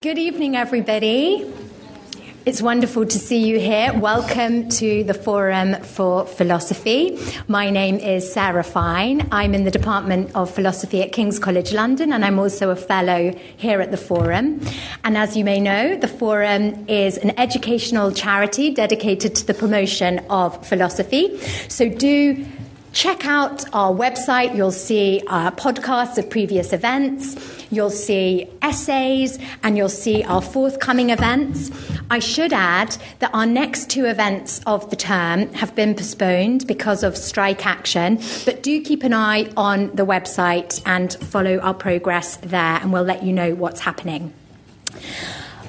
Good evening, everybody. It's wonderful to see you here. Welcome to the Forum for Philosophy. My name is Sarah Fine. I'm in the Department of Philosophy at King's College London, and I'm also a fellow here at the Forum. And as you may know, the Forum is an educational charity dedicated to the promotion of philosophy. So do check out our website. You'll see uh, podcasts of previous events. You'll see essays and you'll see our forthcoming events. I should add that our next two events of the term have been postponed because of strike action, but do keep an eye on the website and follow our progress there, and we'll let you know what's happening.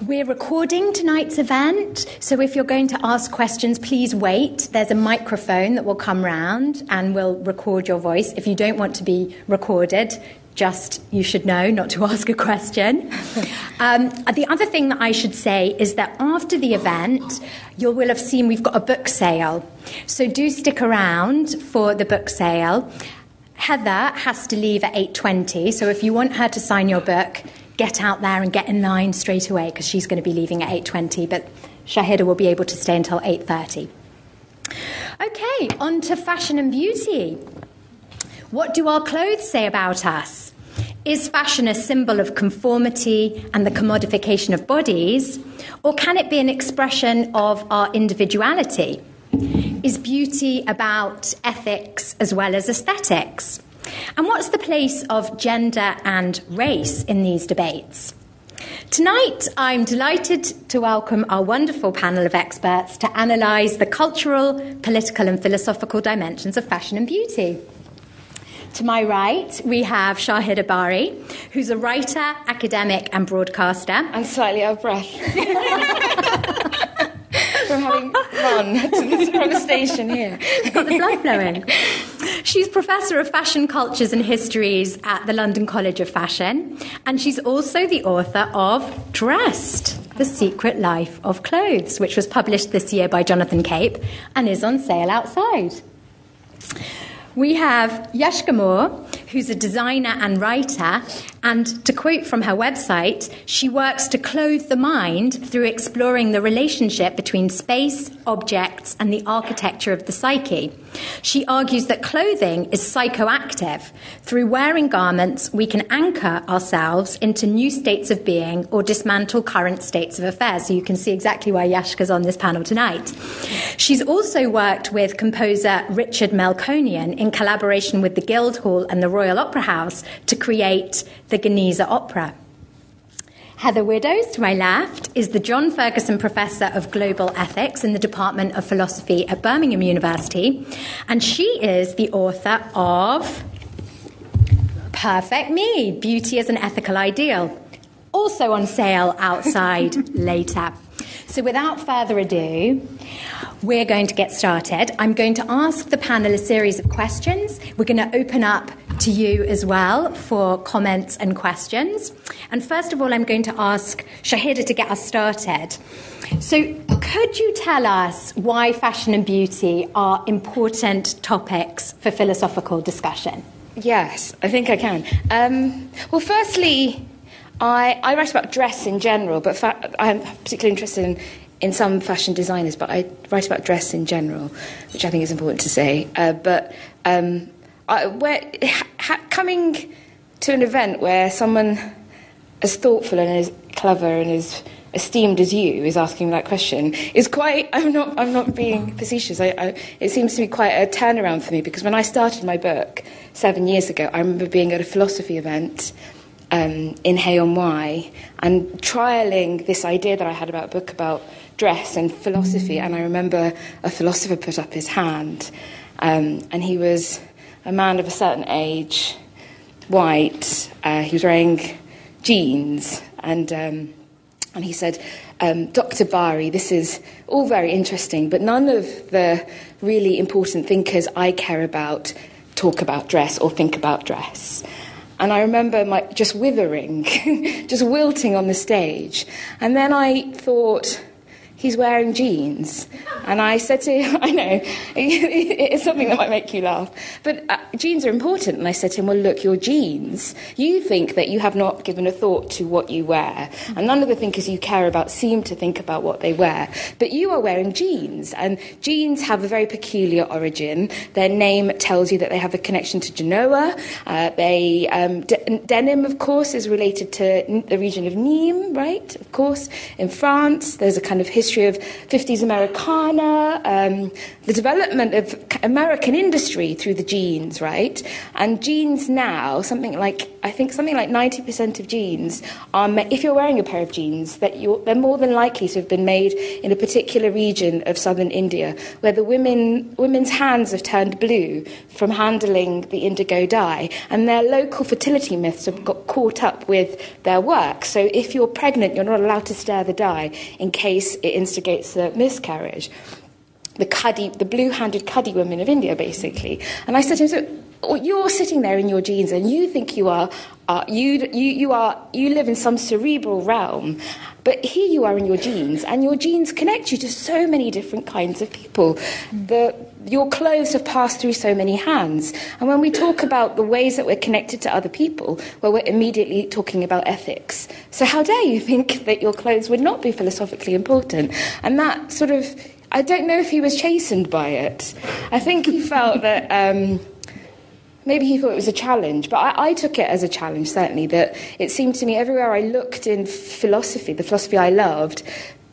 We're recording tonight's event, so if you're going to ask questions, please wait. There's a microphone that will come round and will record your voice. If you don't want to be recorded, just you should know not to ask a question. Um, the other thing that I should say is that after the event, you will have seen we've got a book sale. So do stick around for the book sale. Heather has to leave at 8:20, so if you want her to sign your book, get out there and get in line straight away because she's going to be leaving at 8:20, but Shahidha will be able to stay until 8:30. Okay, on to fashion and beauty. What do our clothes say about us? Is fashion a symbol of conformity and the commodification of bodies, or can it be an expression of our individuality? Is beauty about ethics as well as aesthetics? And what's the place of gender and race in these debates? Tonight, I'm delighted to welcome our wonderful panel of experts to analyse the cultural, political, and philosophical dimensions of fashion and beauty. To my right, we have Shahidha Bari, who's a writer, academic, and broadcaster. I'm slightly out of breath from having run from the station here. Got the blood flowing. She's Professor of Fashion Cultures and Histories at the London College of Fashion, and she's also the author of Dressed The Secret Life of Clothes, which was published this year by Jonathan Cape and is on sale outside. We have Yashka Moore, who's a designer and writer, and to quote from her website, she works to clothe the mind through exploring the relationship between space, objects, and the architecture of the psyche. She argues that clothing is psychoactive. Through wearing garments, we can anchor ourselves into new states of being or dismantle current states of affairs. So you can see exactly why Yashka's on this panel tonight. She's also worked with composer Richard Melkonian in collaboration with the Guildhall and the Royal Opera House to create the Geniza Opera. Heather Widdows, to my left, is the John Ferguson Professor of Global Ethics in the Department of Philosophy at Birmingham University, and she is the author of Perfect Me Beauty as an Ethical Ideal, also on sale outside later. So, without further ado, we're going to get started. I'm going to ask the panel a series of questions. We're going to open up to you as well for comments and questions. And first of all, I'm going to ask Shahidha to get us started. So, could you tell us why fashion and beauty are important topics for philosophical discussion? Yes, I think I can. Um, well, firstly, I, I, write about dress in general, but fa- I'm particularly interested in, in some fashion designers, but I write about dress in general, which I think is important to say. Uh, but um, I, where, ha, coming to an event where someone as thoughtful and as clever and as esteemed as you is asking that question is quite i'm not i'm not being facetious I, I, it seems to be quite a turnaround for me because when i started my book seven years ago i remember being at a philosophy event um, in Hay-on-Wye and trialing this idea that I had about a book about dress and philosophy. And I remember a philosopher put up his hand, um, and he was a man of a certain age, white. Uh, he was wearing jeans, and um, and he said, um, "Dr. Bari, this is all very interesting, but none of the really important thinkers I care about talk about dress or think about dress." And I remember my, just withering, just wilting on the stage. And then I thought, he's wearing jeans. And I said to him, I know, it's something that might make you laugh, but uh, jeans are important. And I said to him, Well, look, your jeans, you think that you have not given a thought to what you wear. And none of the thinkers you care about seem to think about what they wear. But you are wearing jeans, and jeans have a very peculiar origin. Their name tells you that they have a connection to Genoa. Uh, they, um, de- denim, of course, is related to the region of Nîmes, right? Of course, in France, there's a kind of history history of 50s Americana, um, the development of American industry through the jeans, right? And jeans now, something like, I think something like 90% of jeans are, if you're wearing a pair of jeans, that you're, they're more than likely to have been made in a particular region of southern India, where the women, women's hands have turned blue from handling the indigo dye, and their local fertility myths have got caught up with their work. So if you're pregnant, you're not allowed to stir the dye in case it instigates a miscarriage. The cuddy, the blue-handed cuddy women of India, basically. And I said to him, so you're sitting there in your jeans and you think you are, uh, you, you, you are, you live in some cerebral realm. But here you are in your jeans, and your jeans connect you to so many different kinds of people. The, your clothes have passed through so many hands. And when we talk about the ways that we're connected to other people, well, we're immediately talking about ethics. So, how dare you think that your clothes would not be philosophically important? And that sort of, I don't know if he was chastened by it. I think he felt that. Um, maybe he thought it was a challenge, but I, I, took it as a challenge, certainly, that it seemed to me everywhere I looked in philosophy, the philosophy I loved,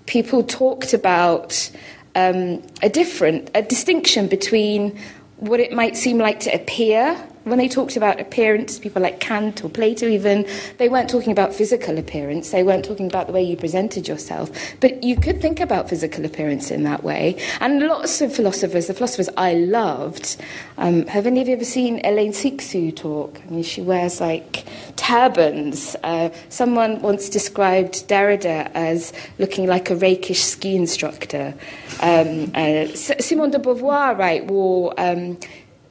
people talked about um, a different, a distinction between what it might seem like to appear when they talked about appearance, people like Kant or Plato even, they weren't talking about physical appearance, they weren't talking about the way you presented yourself. But you could think about physical appearance in that way. And lots of philosophers, the philosophers I loved, um, have any of you ever seen Hélène Cixous talk? I mean, she wears like turbans. Uh, someone once described Derrida as looking like a rakish ski instructor. Um, uh, Simone de Beauvoir, right, wore. Um,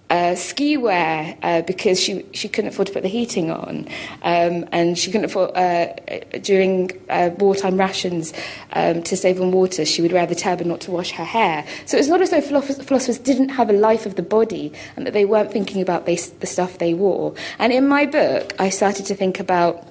uh, ski wear uh, because she, she couldn't afford to put the heating on. Um, and she couldn't afford, uh, during uh, wartime rations, um, to save on water, she would wear the turban not to wash her hair. So it's not as though philosophers didn't have a life of the body and that they weren't thinking about they, the stuff they wore. And in my book, I started to think about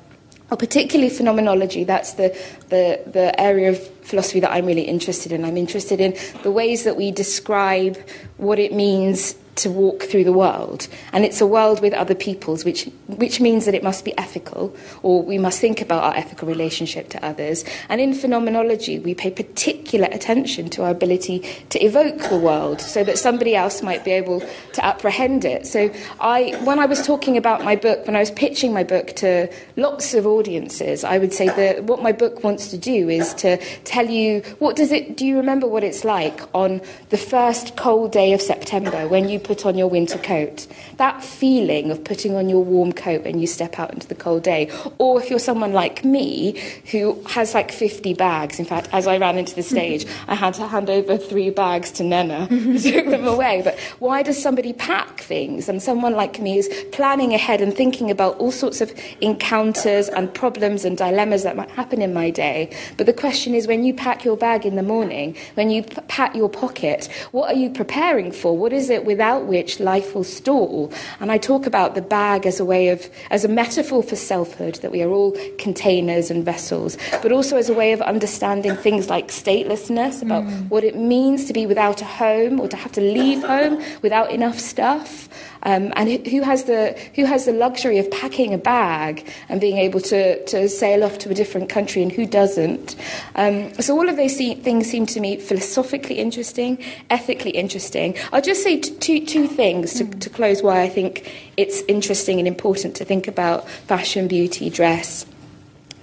or particularly phenomenology. That's the, the, the area of philosophy that I'm really interested in. I'm interested in the ways that we describe what it means to walk through the world. And it's a world with other peoples, which, which means that it must be ethical, or we must think about our ethical relationship to others. And in phenomenology, we pay particular attention to our ability to evoke the world so that somebody else might be able to apprehend it. So I, when I was talking about my book, when I was pitching my book to lots of audiences, I would say that what my book wants to do is to tell you what does it, do you remember what it's like on the first cold day of September when you put on your winter coat. That feeling of putting on your warm coat when you step out into the cold day. Or if you're someone like me who has like 50 bags. In fact, as I ran into the stage, I had to hand over three bags to Nena to took them away. But why does somebody pack things? And someone like me is planning ahead and thinking about all sorts of encounters and problems and dilemmas that might happen in my day. But the question is when you pack your bag in the morning, when you p- pat your pocket, what are you preparing for? What is it without without which life will stall. And I talk about the bag as a way of, as a metaphor for selfhood, that we are all containers and vessels, but also as a way of understanding things like statelessness, about mm. what it means to be without a home or to have to leave home without enough stuff. Um, and who has, the, who has the luxury of packing a bag and being able to, to sail off to a different country and who doesn't? Um, so all of those things seem to me philosophically interesting, ethically interesting. I'll just say t- two, two things to, to close why I think it's interesting and important to think about fashion, beauty, dress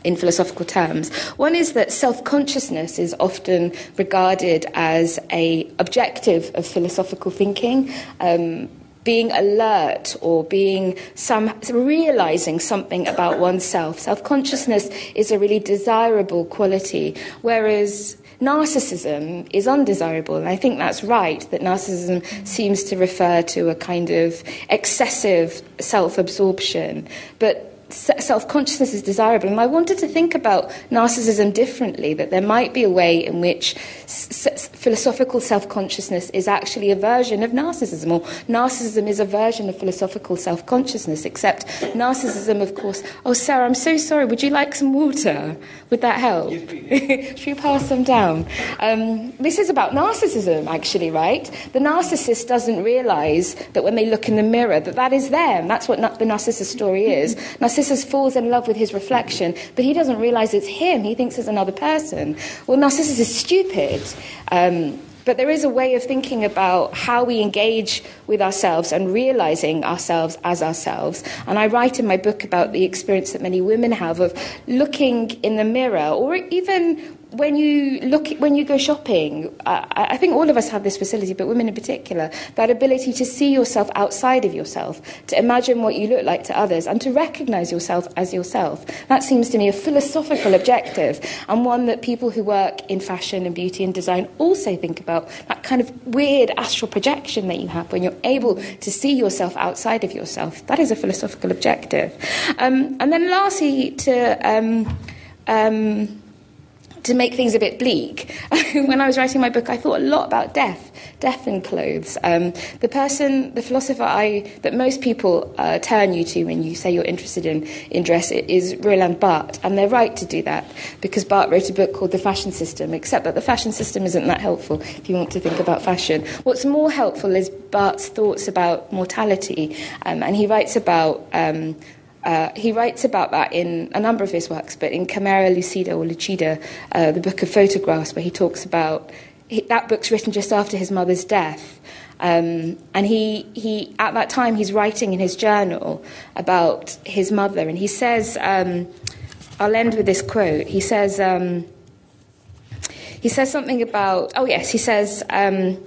in philosophical terms. One is that self-consciousness is often regarded as a objective of philosophical thinking. Um, being alert or being some realizing something about oneself. Self-consciousness is a really desirable quality, whereas narcissism is undesirable. And I think that's right, that narcissism seems to refer to a kind of excessive self absorption. But self consciousness is desirable. And I wanted to think about narcissism differently, that there might be a way in which s- philosophical self consciousness is actually a version of narcissism, or narcissism is a version of philosophical self consciousness, except narcissism, of course. Oh, Sarah, I'm so sorry. Would you like some water? Would that help? Yes, Should we pass them down? Um, this is about narcissism, actually, right? The narcissist doesn't realize that when they look in the mirror, that that is them. That's what na- the narcissist story is. Narcissus falls in love with his reflection, but he doesn't realize it's him. He thinks it's another person. Well, Narcissus is stupid. Um, but there is a way of thinking about how we engage with ourselves and realizing ourselves as ourselves. And I write in my book about the experience that many women have of looking in the mirror or even when you look when you go shopping, uh, I think all of us have this facility, but women in particular, that ability to see yourself outside of yourself, to imagine what you look like to others, and to recognise yourself as yourself. That seems to me a philosophical objective, and one that people who work in fashion and beauty and design also think about. That kind of weird astral projection that you have when you're able to see yourself outside of yourself. That is a philosophical objective. Um, and then lastly, to um, um, to make things a bit bleak, when I was writing my book, I thought a lot about death, death and clothes. Um, the person, the philosopher I, that most people uh, turn you to when you say you're interested in, in dress is Roland Barthes, and they're right to do that because Barthes wrote a book called The Fashion System, except that the fashion system isn't that helpful if you want to think about fashion. What's more helpful is Barthes' thoughts about mortality, um, and he writes about. Um, uh, he writes about that in a number of his works, but in Camera Lucida or Lucida, uh, the book of photographs, where he talks about he, that book's written just after his mother's death. Um, and he, he, at that time, he's writing in his journal about his mother, and he says, um, I'll end with this quote. He says, um, he says something about, oh yes, he says, um,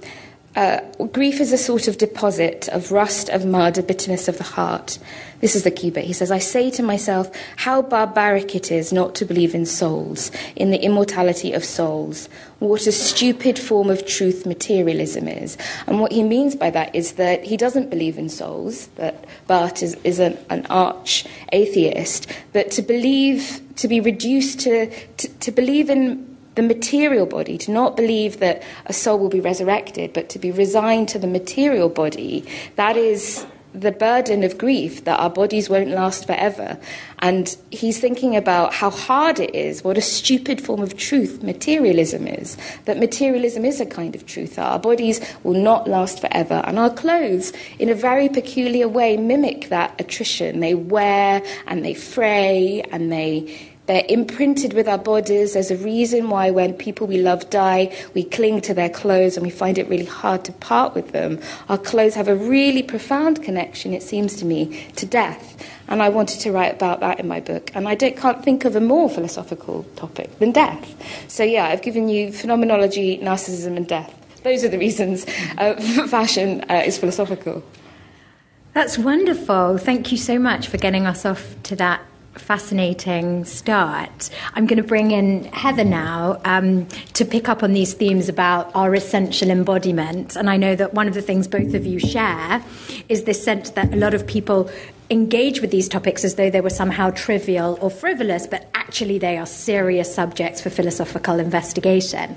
uh, grief is a sort of deposit of rust, of mud, a bitterness of the heart. This is the key bit. He says, I say to myself, how barbaric it is not to believe in souls, in the immortality of souls. What a stupid form of truth materialism is. And what he means by that is that he doesn't believe in souls, that Barthes is, is an, an arch atheist, but to believe, to be reduced to, to, to believe in the material body, to not believe that a soul will be resurrected, but to be resigned to the material body, that is the burden of grief that our bodies won't last forever. And he's thinking about how hard it is, what a stupid form of truth materialism is. That materialism is a kind of truth, that our bodies will not last forever. And our clothes, in a very peculiar way, mimic that attrition. They wear and they fray and they they're imprinted with our bodies. There's a reason why when people we love die, we cling to their clothes and we find it really hard to part with them. Our clothes have a really profound connection, it seems to me, to death. And I wanted to write about that in my book. And I can't think of a more philosophical topic than death. So, yeah, I've given you phenomenology, narcissism, and death. Those are the reasons uh, fashion uh, is philosophical. That's wonderful. Thank you so much for getting us off to that fascinating start. I'm going to bring in Heather now um, to pick up on these themes about our essential embodiment. And I know that one of the things both of you share is this sense that a lot of people engage with these topics as though they were somehow trivial or frivolous, but actually they are serious subjects for philosophical investigation.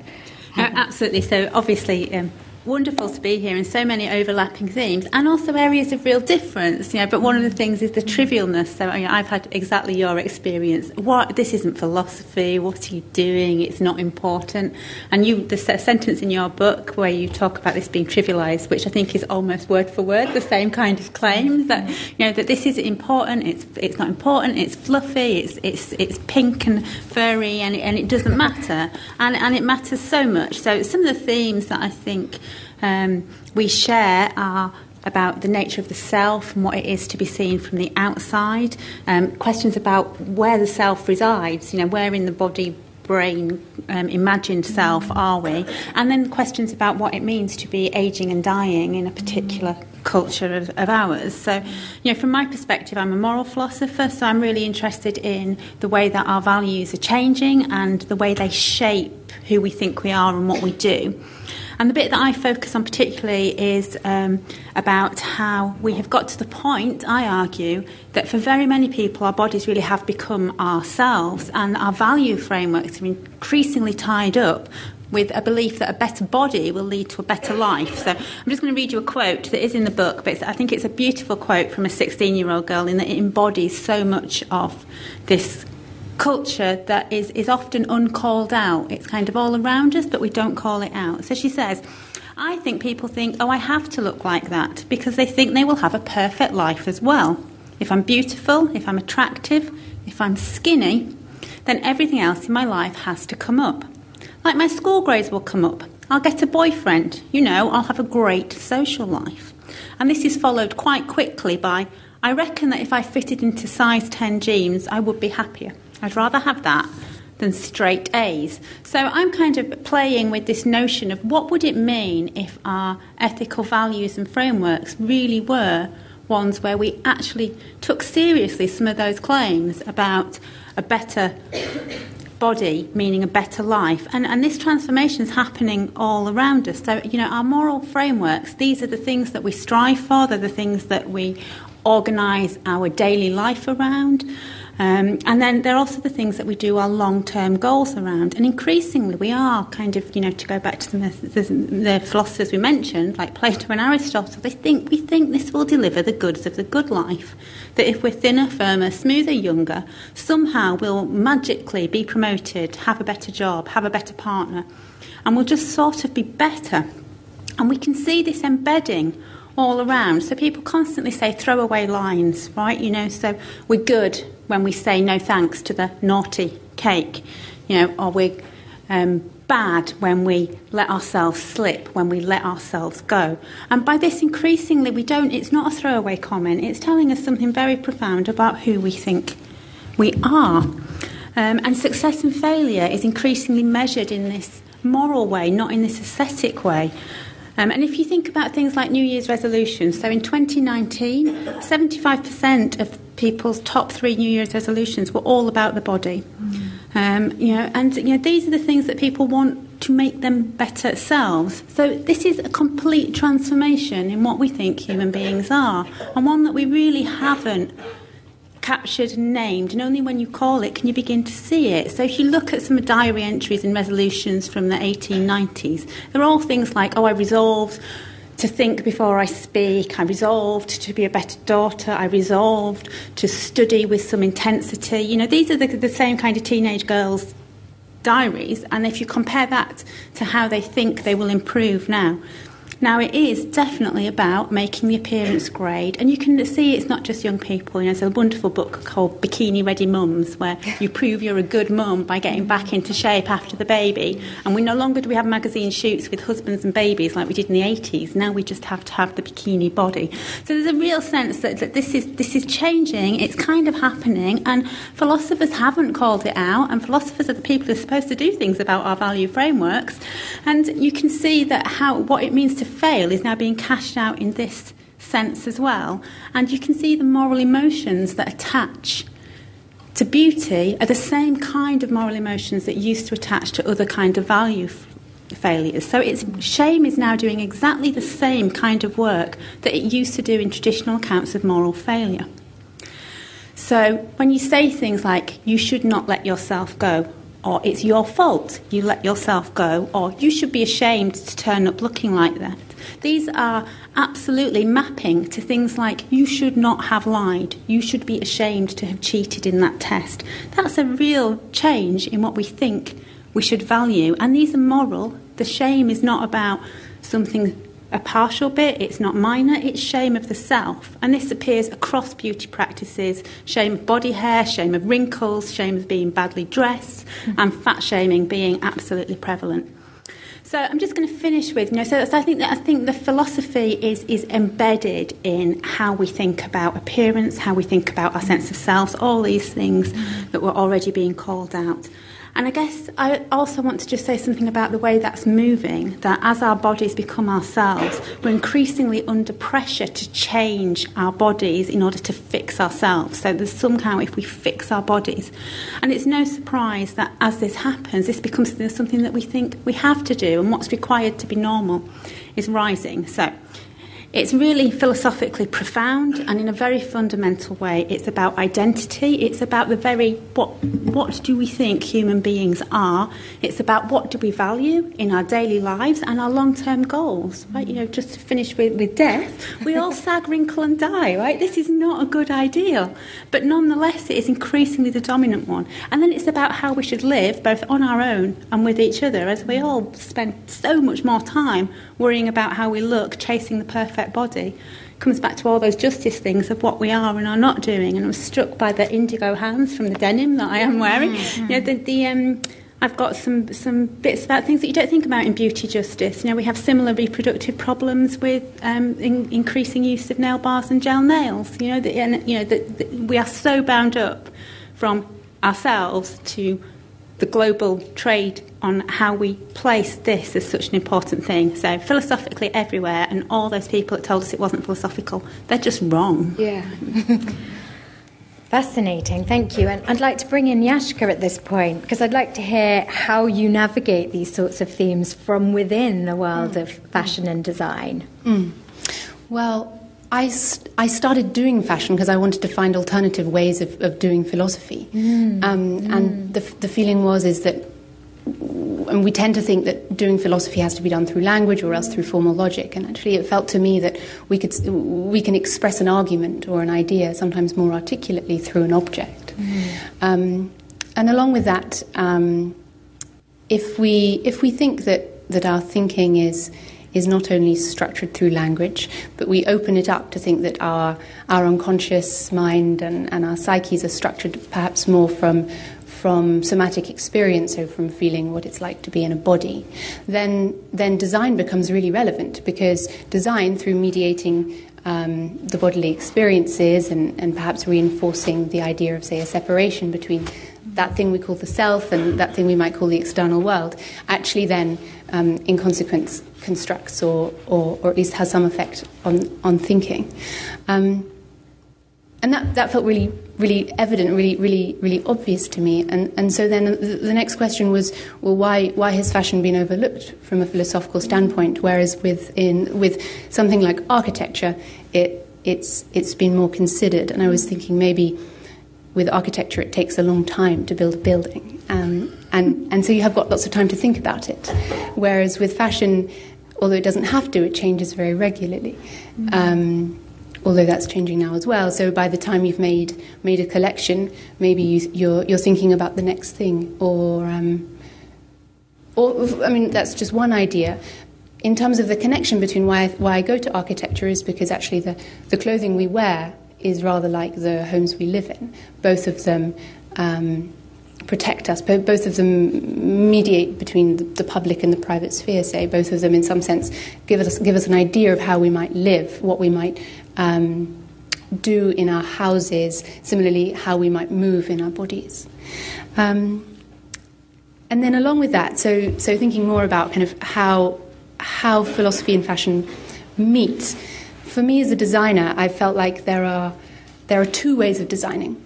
Uh, absolutely. So, obviously, um, wonderful to be here and so many overlapping themes and also areas of real difference you know but one of the things is the trivialness. So you know, I've had exactly your experience. What this isn't philosophy. What are you doing? It's not important. And you the sentence in your book where you talk about this being trivialized which I think is almost word for word the same kind of claim that you know that this is important. It's it's not important. It's fluffy. It's it's it's pink and furry and and it doesn't matter. And and it matters so much. So some of the themes that I think um, we share are about the nature of the self and what it is to be seen from the outside. Um, questions about where the self resides, you know, where in the body, brain, um, imagined self are we? And then questions about what it means to be aging and dying in a particular culture of, of ours. So, you know, from my perspective, I'm a moral philosopher, so I'm really interested in the way that our values are changing and the way they shape who we think we are and what we do. And the bit that I focus on particularly is um, about how we have got to the point, I argue, that for very many people, our bodies really have become ourselves, and our value frameworks are increasingly tied up with a belief that a better body will lead to a better life. So I'm just going to read you a quote that is in the book, but I think it's a beautiful quote from a 16 year old girl in that it embodies so much of this culture that is, is often uncalled out. It's kind of all around us, but we don't call it out. So she says, I think people think, oh, I have to look like that because they think they will have a perfect life as well. If I'm beautiful, if I'm attractive, if I'm skinny, then everything else in my life has to come up. Like my school grades will come up. I'll get a boyfriend. You know, I'll have a great social life. And this is followed quite quickly by I reckon that if I fitted into size 10 jeans, I would be happier. I'd rather have that than straight A's. So I'm kind of playing with this notion of what would it mean if our ethical values and frameworks really were ones where we actually took seriously some of those claims about a better body meaning a better life. And, and this transformation is happening all around us. So you know our moral frameworks these are the things that we strive for. They're the things that we organise our daily life around um, and then there are also the things that we do our long term goals around. And increasingly, we are kind of, you know, to go back to the, the, philosophers we mentioned, like Plato and Aristotle, they think, we think this will deliver the goods of the good life. That if we're thinner, firmer, smoother, younger, somehow we'll magically be promoted, have a better job, have a better partner, and we'll just sort of be better. And we can see this embedding all around. So people constantly say throwaway lines, right? You know, so we're good when we say no thanks to the naughty cake, you know, or we're um, bad when we let ourselves slip, when we let ourselves go. And by this, increasingly, we don't, it's not a throwaway comment, it's telling us something very profound about who we think we are. Um, and success and failure is increasingly measured in this moral way, not in this aesthetic way. Um, and if you think about things like New Year's resolutions, so in 2019, 75% of people's top three New Year's resolutions were all about the body. Mm. Um, you know, and you know, these are the things that people want to make them better selves. So this is a complete transformation in what we think human beings are, and one that we really haven't captured and named, and only when you call it can you begin to see it. So if you look at some diary entries and resolutions from the 1890s, they're all things like, oh, I resolved to think before I speak. I resolved to be a better daughter. I resolved to study with some intensity. You know, these are the, the same kind of teenage girls' diaries. And if you compare that to how they think they will improve now, now, it is definitely about making the appearance grade, and you can see it's not just young people. You know, there's a wonderful book called Bikini Ready Mums, where you prove you're a good mum by getting back into shape after the baby. And we no longer do we have magazine shoots with husbands and babies like we did in the 80s. Now we just have to have the bikini body. So there's a real sense that, that this is this is changing. It's kind of happening, and philosophers haven't called it out. And philosophers are the people who are supposed to do things about our value frameworks. And you can see that how what it means to fail is now being cashed out in this sense as well. And you can see the moral emotions that attach to beauty are the same kind of moral emotions that used to attach to other kind of value f- failures. So it's shame is now doing exactly the same kind of work that it used to do in traditional accounts of moral failure. So when you say things like you should not let yourself go or it's your fault you let yourself go or you should be ashamed to turn up looking like that these are absolutely mapping to things like you should not have lied, you should be ashamed to have cheated in that test. That's a real change in what we think we should value. And these are moral. The shame is not about something a partial bit, it's not minor, it's shame of the self. And this appears across beauty practices shame of body hair, shame of wrinkles, shame of being badly dressed, mm-hmm. and fat shaming being absolutely prevalent. So I'm just going to finish with, you know, so, so I think that I think the philosophy is is embedded in how we think about appearance, how we think about our sense of self, all these things that were already being called out. And I guess I also want to just say something about the way that's moving, that as our bodies become ourselves, we're increasingly under pressure to change our bodies in order to fix ourselves. So there's some kind of if we fix our bodies. And it's no surprise that as this happens, this becomes something that we think we have to do, and what's required to be normal is rising. So it's really philosophically profound and in a very fundamental way. It's about identity. It's about the very what what do we think human beings are. It's about what do we value in our daily lives and our long term goals. Right? You know, just to finish with, with death, we all sag, wrinkle, and die. Right? This is not a good ideal, but nonetheless, it is increasingly the dominant one. And then it's about how we should live, both on our own and with each other, as we all spend so much more time worrying about how we look, chasing the perfect body. Comes back to all those justice things of what we are and are not doing. And I was struck by the indigo hands from the denim that I am wearing. Mm-hmm. You know, the, the um, I've got some, some bits about things that you don't think about in beauty justice. You know, we have similar reproductive problems with um, in, increasing use of nail bars and gel nails. You know, the, and, you know the, the, we are so bound up from ourselves to the global trade on how we place this as such an important thing. So, philosophically, everywhere, and all those people that told us it wasn't philosophical, they're just wrong. Yeah. Fascinating, thank you. And I'd like to bring in Yashka at this point because I'd like to hear how you navigate these sorts of themes from within the world mm. of fashion and design. Mm. Well, I, st- I started doing fashion because I wanted to find alternative ways of, of doing philosophy. Mm. Um, mm. And the, the feeling was is that, and we tend to think that doing philosophy has to be done through language or else through formal logic. And actually, it felt to me that we, could, we can express an argument or an idea sometimes more articulately through an object. Mm. Um, and along with that, um, if, we, if we think that, that our thinking is is not only structured through language, but we open it up to think that our, our unconscious mind and, and our psyches are structured perhaps more from, from somatic experience, so from feeling what it's like to be in a body, then, then design becomes really relevant because design, through mediating um, the bodily experiences and, and perhaps reinforcing the idea of, say, a separation between that thing we call the self and that thing we might call the external world, actually then, um, in consequence, constructs or, or, or, at least has some effect on, on thinking. Um, and that, that felt really, really evident, really, really, really obvious to me. And, and so then the, next question was, well, why, why has fashion been overlooked from a philosophical standpoint, whereas with, in, with something like architecture, it, it's, it's been more considered? And I was thinking maybe with architecture, it takes a long time to build a building. Um, and, and so you have got lots of time to think about it. Whereas with fashion, although it doesn't have to, it changes very regularly. Mm-hmm. Um, although that's changing now as well. So by the time you've made made a collection, maybe you, are you're, you're thinking about the next thing, or um, or I mean that's just one idea. In terms of the connection between why I, why I go to architecture is because actually the, the clothing we wear is rather like the homes we live in. Both of them um, protect us. Both of them mediate between the public and the private sphere. Say both of them, in some sense, give us give us an idea of how we might live, what we might um, do in our houses. Similarly, how we might move in our bodies. Um, and then, along with that, so so thinking more about kind of how how philosophy and fashion meet. For me, as a designer, I felt like there are there are two ways of designing.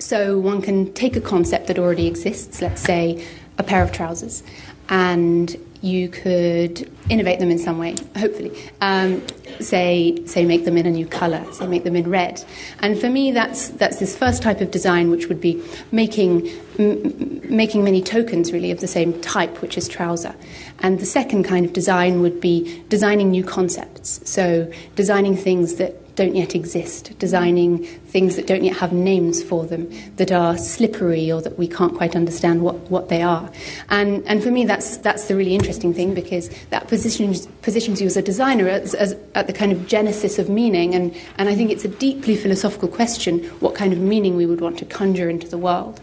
So one can take a concept that already exists, let's say a pair of trousers, and you could innovate them in some way, hopefully. Um, say, say, make them in a new color, say, make them in red. And for me, that's, that's this first type of design, which would be making, m- making many tokens, really, of the same type, which is trouser. And the second kind of design would be designing new concepts. So, designing things that don't yet exist, designing things that don't yet have names for them, that are slippery or that we can't quite understand what, what they are. And, and for me, that's, that's the really interesting thing because that positions, positions you as a designer as, as, at the kind of genesis of meaning. And, and I think it's a deeply philosophical question what kind of meaning we would want to conjure into the world.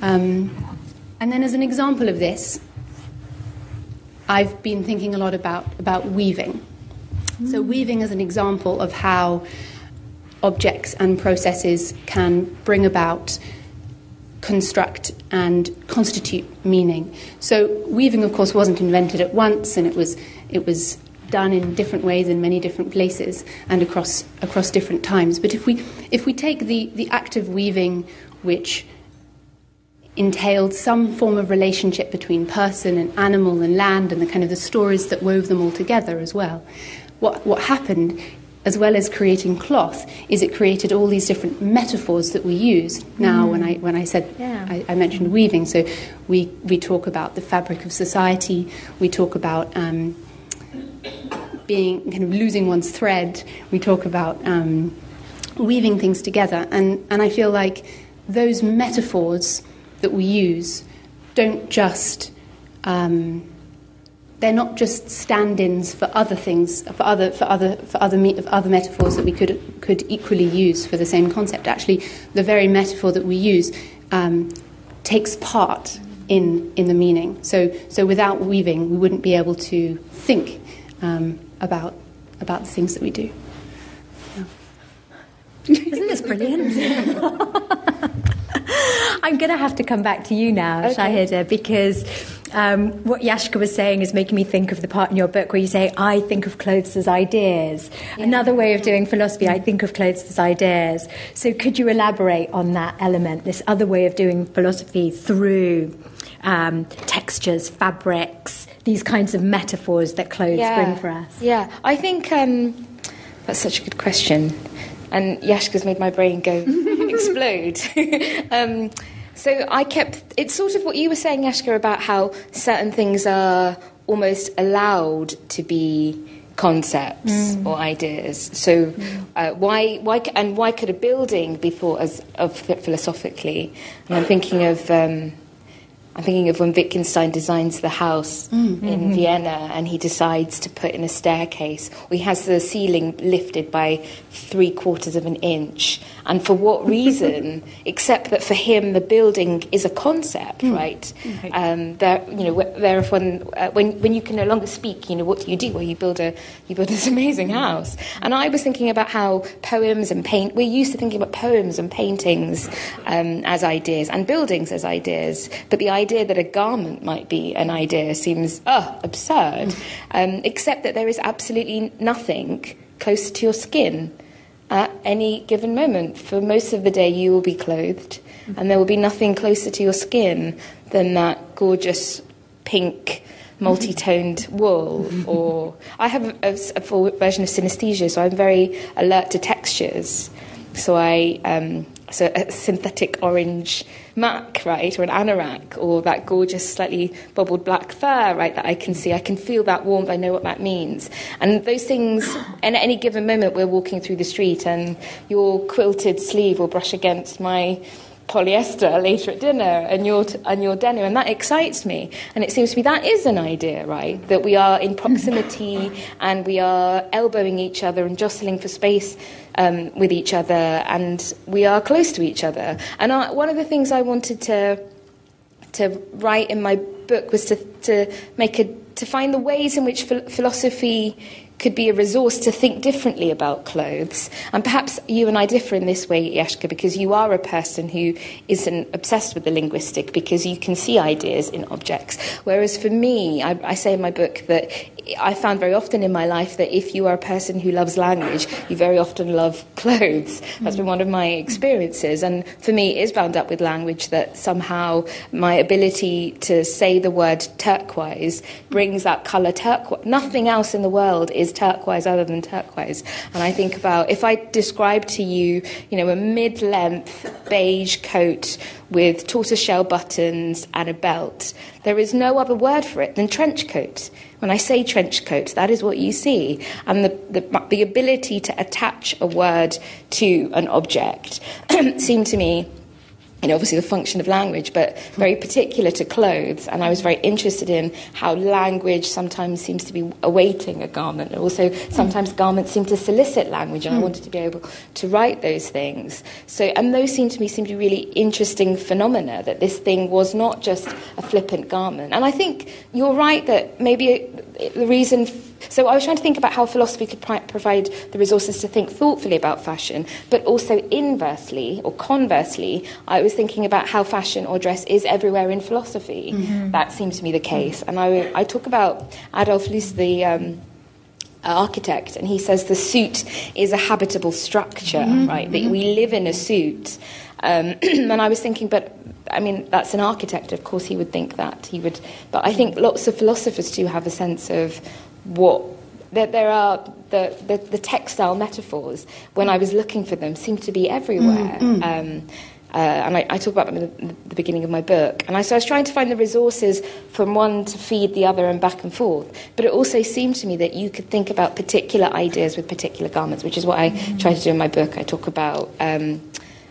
Um, and then, as an example of this, I've been thinking a lot about, about weaving. So, weaving is an example of how objects and processes can bring about construct and constitute meaning. So weaving, of course, wasn't invented at once, and it was it was done in different ways in many different places and across across different times. But if we if we take the the act of weaving, which entailed some form of relationship between person and animal and land and the kind of the stories that wove them all together as well. What what happened as well as creating cloth, is it created all these different metaphors that we use now. Mm. When I when I said yeah. I, I, mentioned weaving, so we we talk about the fabric of society. We talk about um, being kind of losing one's thread. We talk about um, weaving things together, and and I feel like those metaphors that we use don't just um, they're not just stand-ins for other things, for other, for other, for other, me- other metaphors that we could, could equally use for the same concept. Actually, the very metaphor that we use um, takes part in, in the meaning. So, so without weaving, we wouldn't be able to think um, about, about the things that we do. Yeah. Isn't this brilliant? I'm going to have to come back to you now, okay. Shahidha, because um, what Yashka was saying is making me think of the part in your book where you say, I think of clothes as ideas. Yeah. Another way of doing philosophy, I think of clothes as ideas. So could you elaborate on that element, this other way of doing philosophy through um, textures, fabrics, these kinds of metaphors that clothes yeah. bring for us? Yeah, I think um, that's such a good question. And Yashka's made my brain go explode. so I kept, it's sort of what you were saying, Yashka, about how certain things are almost allowed to be concepts mm. or ideas. So mm. uh, why, why, and why could a building be thought as of philosophically? And I'm thinking of. Um, I'm thinking of when Wittgenstein designs the house mm-hmm. in mm-hmm. Vienna and he decides to put in a staircase, or he has the ceiling lifted by three quarters of an inch. And for what reason, except that for him the building is a concept, mm. right? Um, there, you know, there when, uh, when, when you can no longer speak, you know, what do you do? Well, you build, a, you build this amazing house. And I was thinking about how poems and paint, we're used to thinking about poems and paintings um, as ideas and buildings as ideas, but the idea that a garment might be an idea seems oh, absurd, um, except that there is absolutely nothing close to your skin at any given moment. For most of the day, you will be clothed, and there will be nothing closer to your skin than that gorgeous pink multi-toned wool or I have a, a, a, full version of synesthesia so I'm very alert to textures so I um, so a synthetic orange mac, right, or an anorak, or that gorgeous, slightly bubbled black fur, right, that I can see. I can feel that warmth. I know what that means. And those things, and any given moment, we're walking through the street, and your quilted sleeve will brush against my polyester later at dinner and your, and your denim, and that excites me. And it seems to me that is an idea, right? That we are in proximity and we are elbowing each other and jostling for space um, with each other, and we are close to each other. And I, one of the things I wanted to to write in my book was to to make a to find the ways in which philosophy could be a resource to think differently about clothes. And perhaps you and I differ in this way, Yashka, because you are a person who isn't obsessed with the linguistic because you can see ideas in objects. Whereas for me, I, I say in my book that I found very often in my life that if you are a person who loves language, you very often love clothes. That's been mm. one of my experiences. And for me, it is bound up with language that somehow my ability to say the word turquoise brings that colour turquoise. Nothing else in the world is turquoise other than turquoise. And I think about if I describe to you, you know, a mid length beige coat with tortoiseshell buttons and a belt, there is no other word for it than trench coat. When I say trench coat, that is what you see. And the, the, the ability to attach a word to an object seemed to me you know, obviously the function of language, but very particular to clothes. And I was very interested in how language sometimes seems to be awaiting a garment. And also, sometimes garments seem to solicit language, and I hmm. wanted to be able to write those things. So, and those seem to me seem to be really interesting phenomena, that this thing was not just a flippant garment. And I think you're right that maybe the reason. So I was trying to think about how philosophy could provide the resources to think thoughtfully about fashion, but also inversely or conversely, I was thinking about how fashion or dress is everywhere in philosophy. Mm-hmm. That seems to me the case. And I, I talk about Adolf Loos, the um, architect, and he says the suit is a habitable structure, mm-hmm. right? That we live in a suit. Um, and I was thinking, but I mean, that's an architect. Of course, he would think that. He would, but I think lots of philosophers do have a sense of what that there are the, the, the, textile metaphors. When I was looking for them, seem to be everywhere. Mm, mm. Um, uh, and I, I, talk about them in the, the, beginning of my book. And I, so I was trying to find the resources from one to feed the other and back and forth. But it also seemed to me that you could think about particular ideas with particular garments, which is what I mm. try to do in my book. I talk about. Um,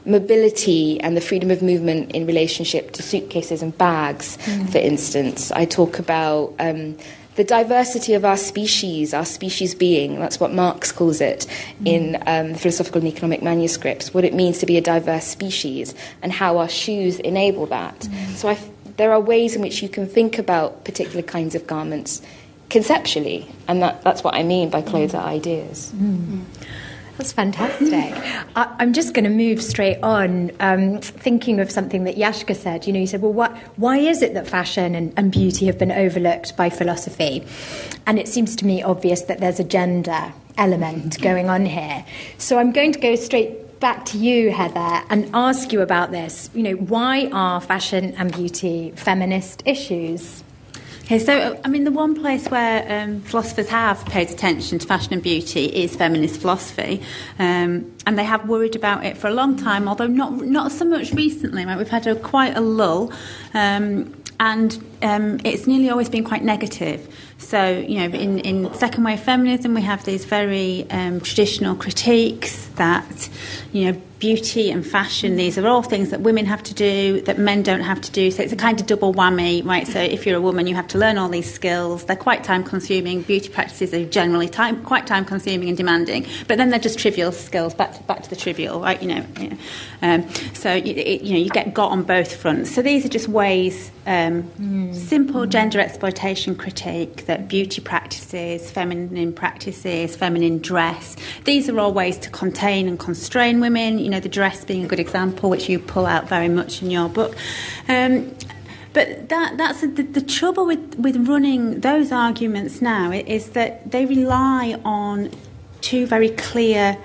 mobility and the freedom of movement in relationship to suitcases and bags, mm. for instance. I talk about um, the diversity of our species, our species being, that's what Marx calls it mm. in um, philosophical and economic manuscripts, what it means to be a diverse species and how our shoes enable that. Mm. So I, there are ways in which you can think about particular kinds of garments conceptually, and that, that's what I mean by clothes are ideas. That's fantastic. I, am just going to move straight on, um, thinking of something that Yashka said. You know, you said, well, what, why is it that fashion and, and beauty have been overlooked by philosophy? And it seems to me obvious that there's a gender element going on here. So I'm going to go straight back to you, Heather, and ask you about this. You know, why are fashion and beauty feminist issues? Okay, so I mean, the one place where um, philosophers have paid attention to fashion and beauty is feminist philosophy, um, and they have worried about it for a long time, although not not so much recently. Right? We've had a, quite a lull, um, and um, it's nearly always been quite negative. So, you know, in, in second wave feminism, we have these very um, traditional critiques that, you know, beauty and fashion, these are all things that women have to do that men don't have to do. So it's a kind of double whammy, right? So if you're a woman, you have to learn all these skills. They're quite time consuming. Beauty practices are generally time, quite time consuming and demanding, but then they're just trivial skills. Back to, back to the trivial, right? You know, you know. Um, so you, it, you know you get got on both fronts. So these are just ways, um, mm. Simple gender exploitation critique that beauty practices, feminine practices, feminine dress. These are all ways to contain and constrain women. You know, the dress being a good example, which you pull out very much in your book. Um, but that, that's the, the, trouble with, with running those arguments now is that they rely on two very clear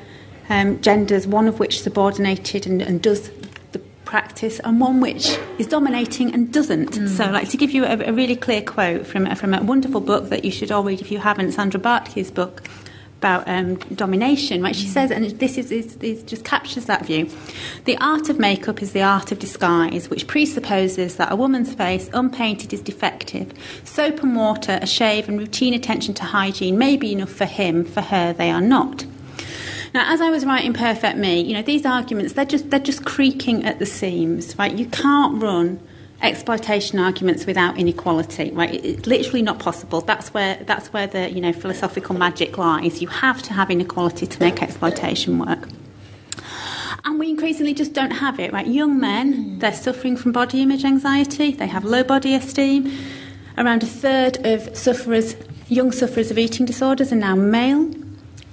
um, genders, one of which subordinated and, and, does practice, and one which is dominating and doesn't. Mm. So, like to give you a, a, really clear quote from, from a wonderful book that you should all read if you haven't, Sandra Bartky's book, about um, domination, right? She says, and this is, is, is, just captures that view. The art of makeup is the art of disguise, which presupposes that a woman's face, unpainted, is defective. Soap and water, a shave, and routine attention to hygiene may be enough for him, for her, they are not. Now, as I was writing Perfect Me, you know, these arguments, they're just, they're just creaking at the seams, right? You can't run exploitation arguments without inequality right? It's literally not possible. That's where that's where the you know philosophical magic lies. You have to have inequality to make exploitation work. And we increasingly just don't have it right? Young men they're suffering from body image anxiety. They have low body esteem. Around a third of sufferers young sufferers of eating disorders are now male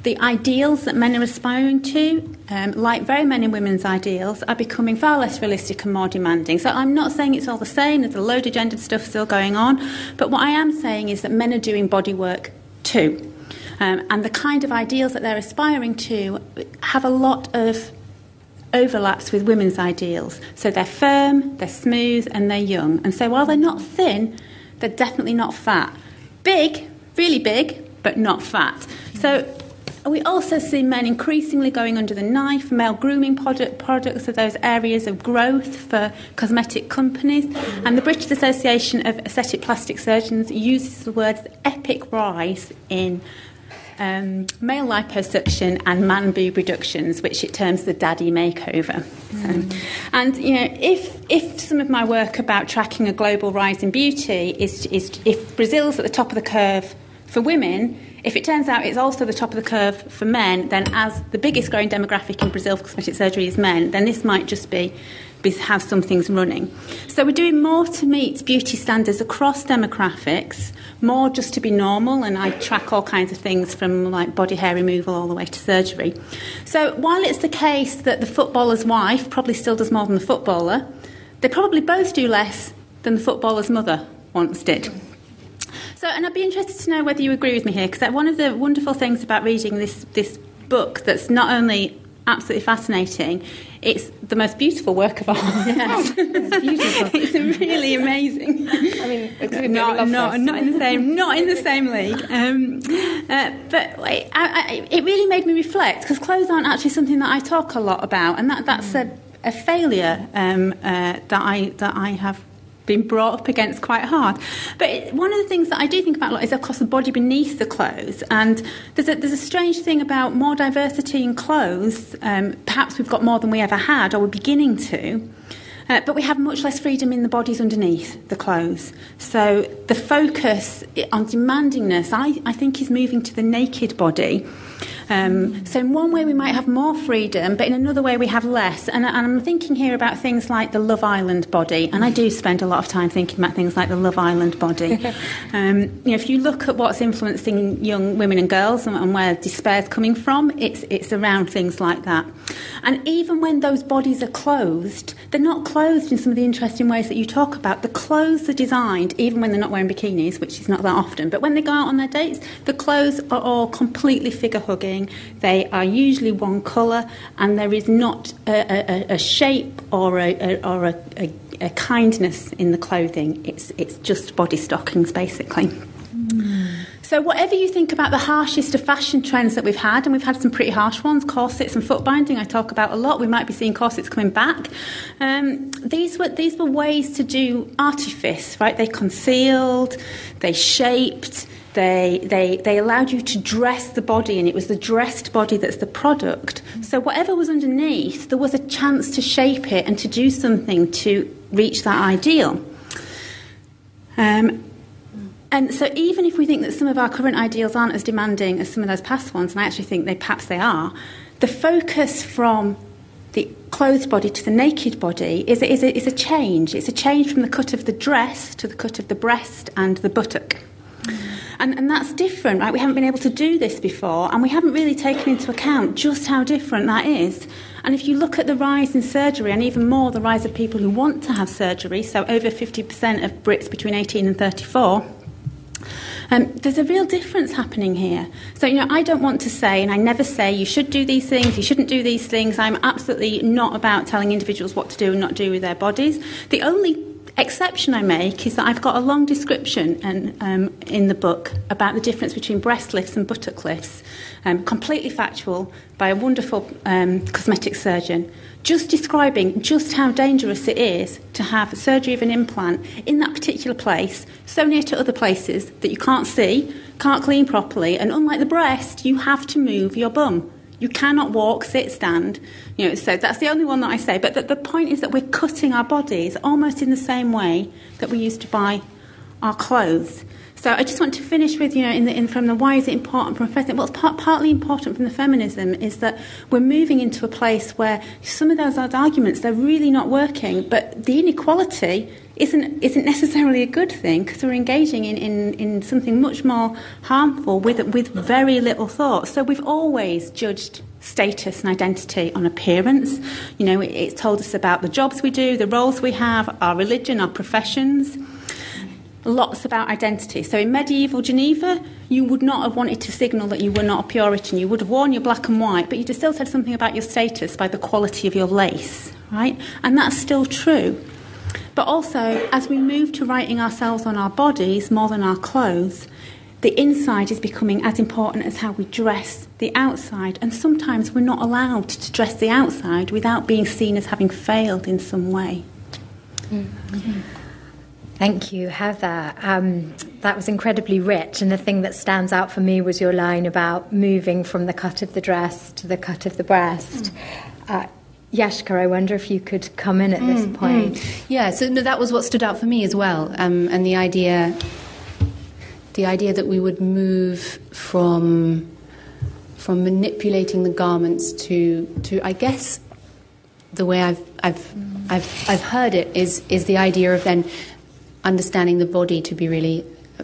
the ideals that men are aspiring to, um, like very many women's ideals, are becoming far less realistic and more demanding. So I'm not saying it's all the same, there's a load of gendered stuff still going on, but what I am saying is that men are doing body work too. Um, and the kind of ideals that they're aspiring to have a lot of overlaps with women's ideals. So they're firm, they're smooth, and they're young. And so while they're not thin, they're definitely not fat. Big, really big, but not fat. So we also see men increasingly going under the knife. Male grooming product, products are those areas of growth for cosmetic companies. And the British Association of Aesthetic Plastic Surgeons uses the words epic rise in um, male liposuction and man boob reductions, which it terms the daddy makeover. Mm. So, and you know, if if some of my work about tracking a global rise in beauty is, is if Brazil's at the top of the curve For women, if it turns out it's also the top of the curve for men, then as the biggest growing demographic in Brazil for cosmetic surgery is men, then this might just be, be some things running. So we're doing more to meet beauty standards across demographics, more just to be normal, and I track all kinds of things from like body hair removal all the way to surgery. So while it's the case that the footballer's wife probably still does more than the footballer, they probably both do less than the footballer's mother once did. So, and I'd be interested to know whether you agree with me here, because one of the wonderful things about reading this, this book that's not only absolutely fascinating, it's the most beautiful work of art. Yes, it's beautiful. it's really amazing. I mean, not, not, not in the same, not in the same league. Um, uh, but I, I, it really made me reflect because clothes aren't actually something that I talk a lot about, and that, that's a, a failure um, uh, that I that I have been brought up against quite hard. But one of the things that I do think about a lot is, of course, the body beneath the clothes. And there's a, there's a strange thing about more diversity in clothes. Um, perhaps we've got more than we ever had, or we're beginning to. Uh, but we have much less freedom in the bodies underneath the clothes. So the focus on demandingness, I, I think, is moving to the naked body. Um, so, in one way, we might have more freedom, but in another way, we have less. And, and, I'm thinking here about things like the Love Island body, and I do spend a lot of time thinking about things like the Love Island body. um, you know, if you look at what's influencing young women and girls and, and where despair is coming from, it's, it's around things like that. And even when those bodies are clothed, they're not clothed in some of the interesting ways that you talk about. The clothes are designed, even when they're not wearing bikinis, which is not that often, but when they go out on their dates, the clothes are all completely figure hugging they are usually one colour, and there is not a, a, a shape or, a, or a, a, kindness in the clothing. It's, it's just body stockings, basically. Mm. So, whatever you think about the harshest of fashion trends that we've had, and we've had some pretty harsh ones, corsets and foot binding, I talk about a lot. We might be seeing corsets coming back. Um, these were these were ways to do artifice, right? They concealed, they shaped, they, they, they allowed you to dress the body, and it was the dressed body that's the product. So, whatever was underneath, there was a chance to shape it and to do something to reach that ideal. Um, and so, even if we think that some of our current ideals aren't as demanding as some of those past ones, and I actually think they perhaps they are, the focus from the clothed body to the naked body is, is, a, is a change. It's a change from the cut of the dress to the cut of the breast and the buttock. And, and that's different, right? We haven't been able to do this before, and we haven't really taken into account just how different that is. And if you look at the rise in surgery, and even more the rise of people who want to have surgery, so over 50% of Brits between 18 and 34, um, there's a real difference happening here. So, you know, I don't want to say, and I never say, you should do these things, you shouldn't do these things. I'm absolutely not about telling individuals what to do and not do with their bodies. The only exception I make is that I've got a long description and, um, in the book about the difference between breast lifts and buttock lifts, um, completely factual by a wonderful um, cosmetic surgeon, just describing just how dangerous it is to have surgery of an implant in that particular place, so near to other places that you can't see, can't clean properly, and unlike the breast, you have to move your bum. You cannot walk, sit, stand. You know, so that's the only one that I say. But the, the point is that we're cutting our bodies almost in the same way that we used to buy our clothes. So I just want to finish with, you know, in the, in, from the why is it important from feminism? What's part, partly important from the feminism is that we're moving into a place where some of those arguments, they're really not working, but the inequality isn't, isn't necessarily a good thing because we're engaging in, in, in something much more harmful with, with very little thought. So we've always judged status and identity on appearance. You know, it, it's told us about the jobs we do, the roles we have, our religion, our professions. Lots about identity. So in medieval Geneva, you would not have wanted to signal that you were not a Puritan. You would have worn your black and white, but you'd have still said something about your status by the quality of your lace, right? And that's still true. But also, as we move to writing ourselves on our bodies more than our clothes, the inside is becoming as important as how we dress the outside. And sometimes we're not allowed to dress the outside without being seen as having failed in some way. Mm-hmm. Thank you, Heather. Um, that was incredibly rich. And the thing that stands out for me was your line about moving from the cut of the dress to the cut of the breast. Mm. Uh, Yashka, I wonder if you could come in at mm, this point. Mm. Yeah, so no, that was what stood out for me as well. Um, and the idea the idea that we would move from from manipulating the garments to to I guess the way I've I've I've I've heard it is is the idea of then understanding the body to be really uh,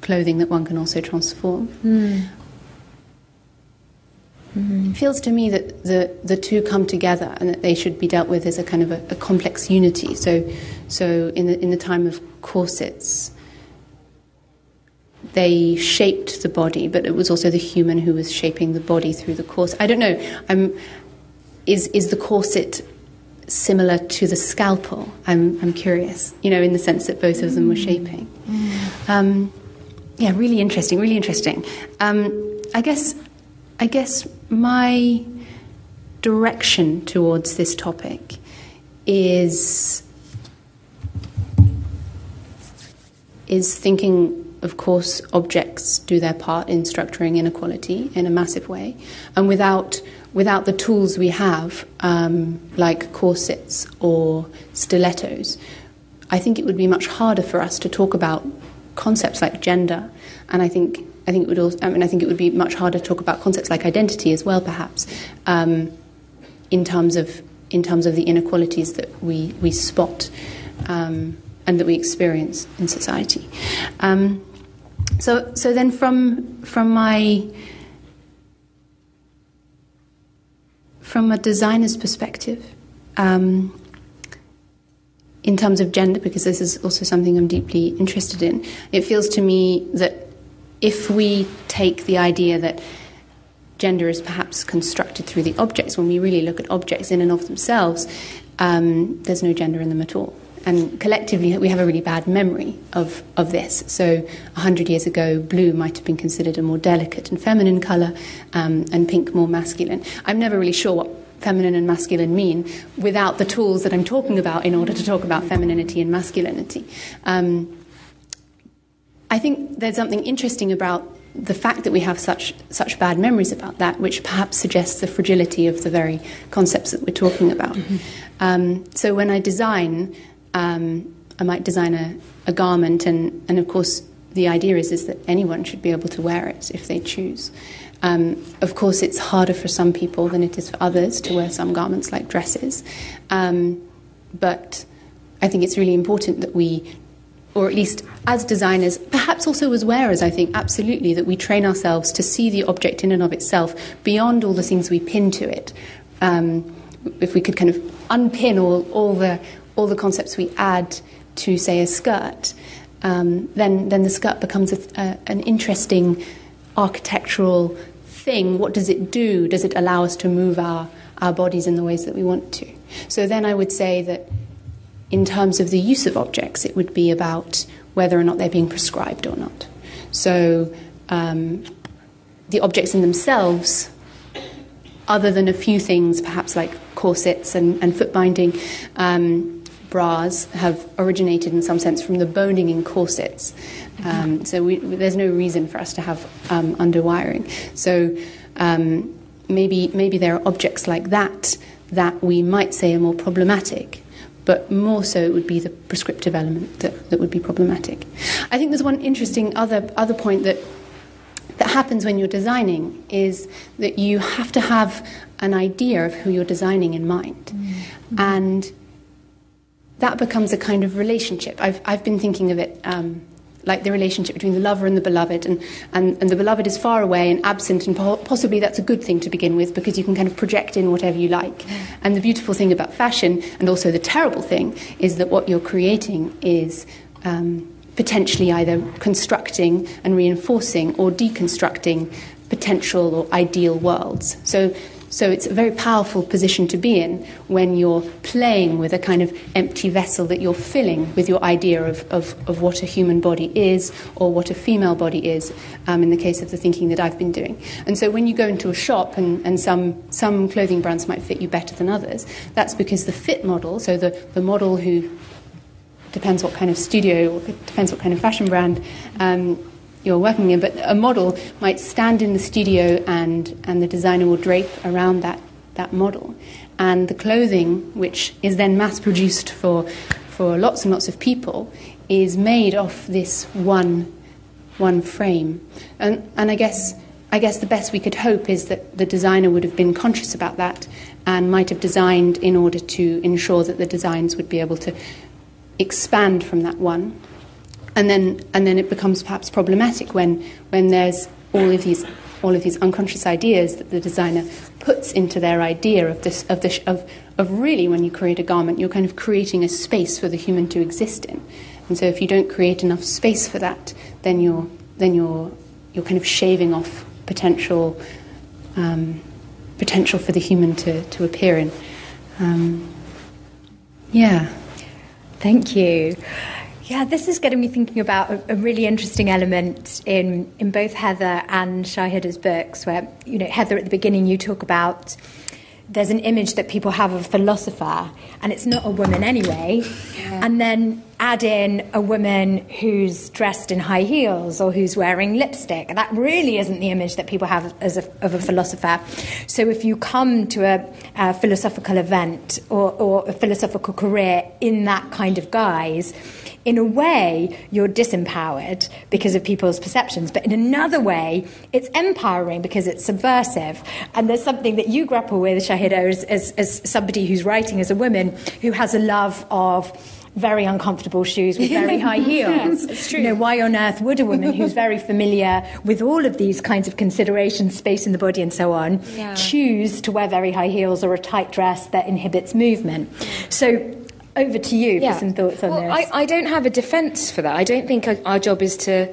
clothing that one can also transform. Mm. Mm-hmm. It feels to me that the, the two come together and that they should be dealt with as a kind of a, a complex unity. So, so in the in the time of corsets, they shaped the body, but it was also the human who was shaping the body through the corset. I don't know. I'm, is is the corset similar to the scalpel? I'm I'm curious. You know, in the sense that both of them were shaping. Mm. Um, yeah, really interesting. Really interesting. Um, I guess I guess my direction towards this topic is is thinking of course objects do their part in structuring inequality in a massive way. And without without the tools we have um, like corsets or stilettos I think it would be much harder for us to talk about concepts like gender. And I think I think it would also, I mean, I think it would be much harder to talk about concepts like identity as well, perhaps, um, in terms of in terms of the inequalities that we we spot um, and that we experience in society. Um, so, so then from from my from a designer's perspective, um, in terms of gender, because this is also something I'm deeply interested in, it feels to me that if we take the idea that gender is perhaps constructed through the objects, when we really look at objects in and of themselves, um, there's no gender in them at all. And collectively, we have a really bad memory of, of this. So, 100 years ago, blue might have been considered a more delicate and feminine colour, um, and pink more masculine. I'm never really sure what feminine and masculine mean without the tools that I'm talking about in order to talk about femininity and masculinity. Um, I think there's something interesting about the fact that we have such such bad memories about that, which perhaps suggests the fragility of the very concepts that we're talking about. Mm-hmm. Um, so when I design, um, I might design a, a garment, and, and of course the idea is is that anyone should be able to wear it if they choose. Um, of course, it's harder for some people than it is for others to wear some garments like dresses, um, but I think it's really important that we or at least as designers, perhaps also as wearers, I think, absolutely, that we train ourselves to see the object in and of itself beyond all the things we pin to it. Um, if we could kind of unpin all, all, the, all the concepts we add to, say, a skirt, um, then, then the skirt becomes a, a, an interesting architectural thing. What does it do? Does it allow us to move our, our bodies in the ways that we want to? So then I would say that in terms of the use of objects, it would be about whether or not they're being prescribed or not. So um, the objects in themselves, other than a few things, perhaps like corsets and, and foot binding, um, bras have originated in some sense from the boning in corsets. Um, so we, there's no reason for us to have um, underwiring. So um, maybe maybe there are objects like that that we might say are more problematic but more so it would be the prescriptive element that, that would be problematic. I think there's one interesting other, other point that, that happens when you're designing is that you have to have an idea of who you're designing in mind. Mm-hmm. And that becomes a kind of relationship. I've, I've been thinking of it um, like the relationship between the lover and the beloved, and, and, and the beloved is far away and absent, and po- possibly that's a good thing to begin with because you can kind of project in whatever you like. And the beautiful thing about fashion, and also the terrible thing, is that what you're creating is. Um, potentially either constructing and reinforcing or deconstructing potential or ideal worlds. So so it's a very powerful position to be in when you're playing with a kind of empty vessel that you're filling with your idea of, of, of what a human body is or what a female body is, um, in the case of the thinking that I've been doing. And so when you go into a shop and, and some, some clothing brands might fit you better than others, that's because the fit model, so the, the model who depends what kind of studio, depends what kind of fashion brand, um, you're working in, but a model might stand in the studio and, and the designer will drape around that, that model. And the clothing, which is then mass produced for, for lots and lots of people, is made off this one one frame. And, and I guess I guess the best we could hope is that the designer would have been conscious about that and might have designed in order to ensure that the designs would be able to expand from that one. And then, and then it becomes perhaps problematic when, when there's all of these all of these unconscious ideas that the designer puts into their idea of this of this of of really when you create a garment you're kind of creating a space for the human to exist in. And so if you don't create enough space for that then you're then you're you're kind of shaving off potential um, potential for the human to, to appear in. Um, yeah. Thank you yeah, this is getting me thinking about a, a, really interesting element in, in both Heather and Shahidha's books, where, you know, Heather, at the beginning, you talk about there's an image that people have of a philosopher, and it's not a woman anyway. Yeah. And then add in a woman who's dressed in high heels or who's wearing lipstick. That really isn't the image that people have as a, of a philosopher. So if you come to a, a philosophical event or, or a philosophical career in that kind of guise, in a way, you're disempowered because of people's perceptions. But in another way, it's empowering because it's subversive. And there's something that you grapple with, Shahidha, as, as, as somebody who's writing as a woman who has a love of very uncomfortable shoes with very high heels. yes, it's true. You know, why on earth would a woman who's very familiar with all of these kinds of considerations, space in the body and so on, yeah. choose to wear very high heels or a tight dress that inhibits movement? So over to you yeah. for some thoughts on well, this. I, I don't have a defence for that. I don't think our job is to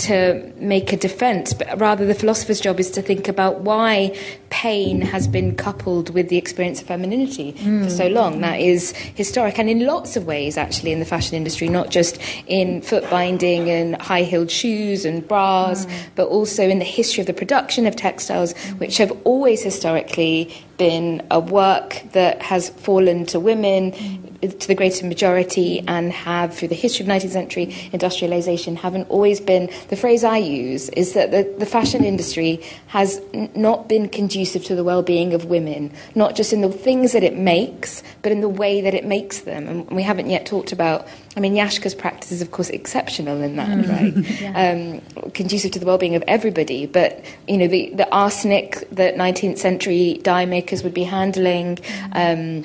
to make a defence, but rather the philosopher's job is to think about why pain has been coupled with the experience of femininity mm. for so long. That is historic, and in lots of ways, actually, in the fashion industry, not just in foot binding and high heeled shoes and bras, mm. but also in the history of the production of textiles, which have always historically been a work that has fallen to women to the greater majority and have, through the history of 19th century industrialization, haven't always been. The phrase I use is that the, the fashion industry has n- not been conducive to the well being of women, not just in the things that it makes, but in the way that it makes them. And we haven't yet talked about, I mean, Yashka's practice is, of course, exceptional in that, mm. right? yeah. um, conducive to the well being of everybody. But, you know, the, the arsenic that 19th century dye makers would be handling. Um,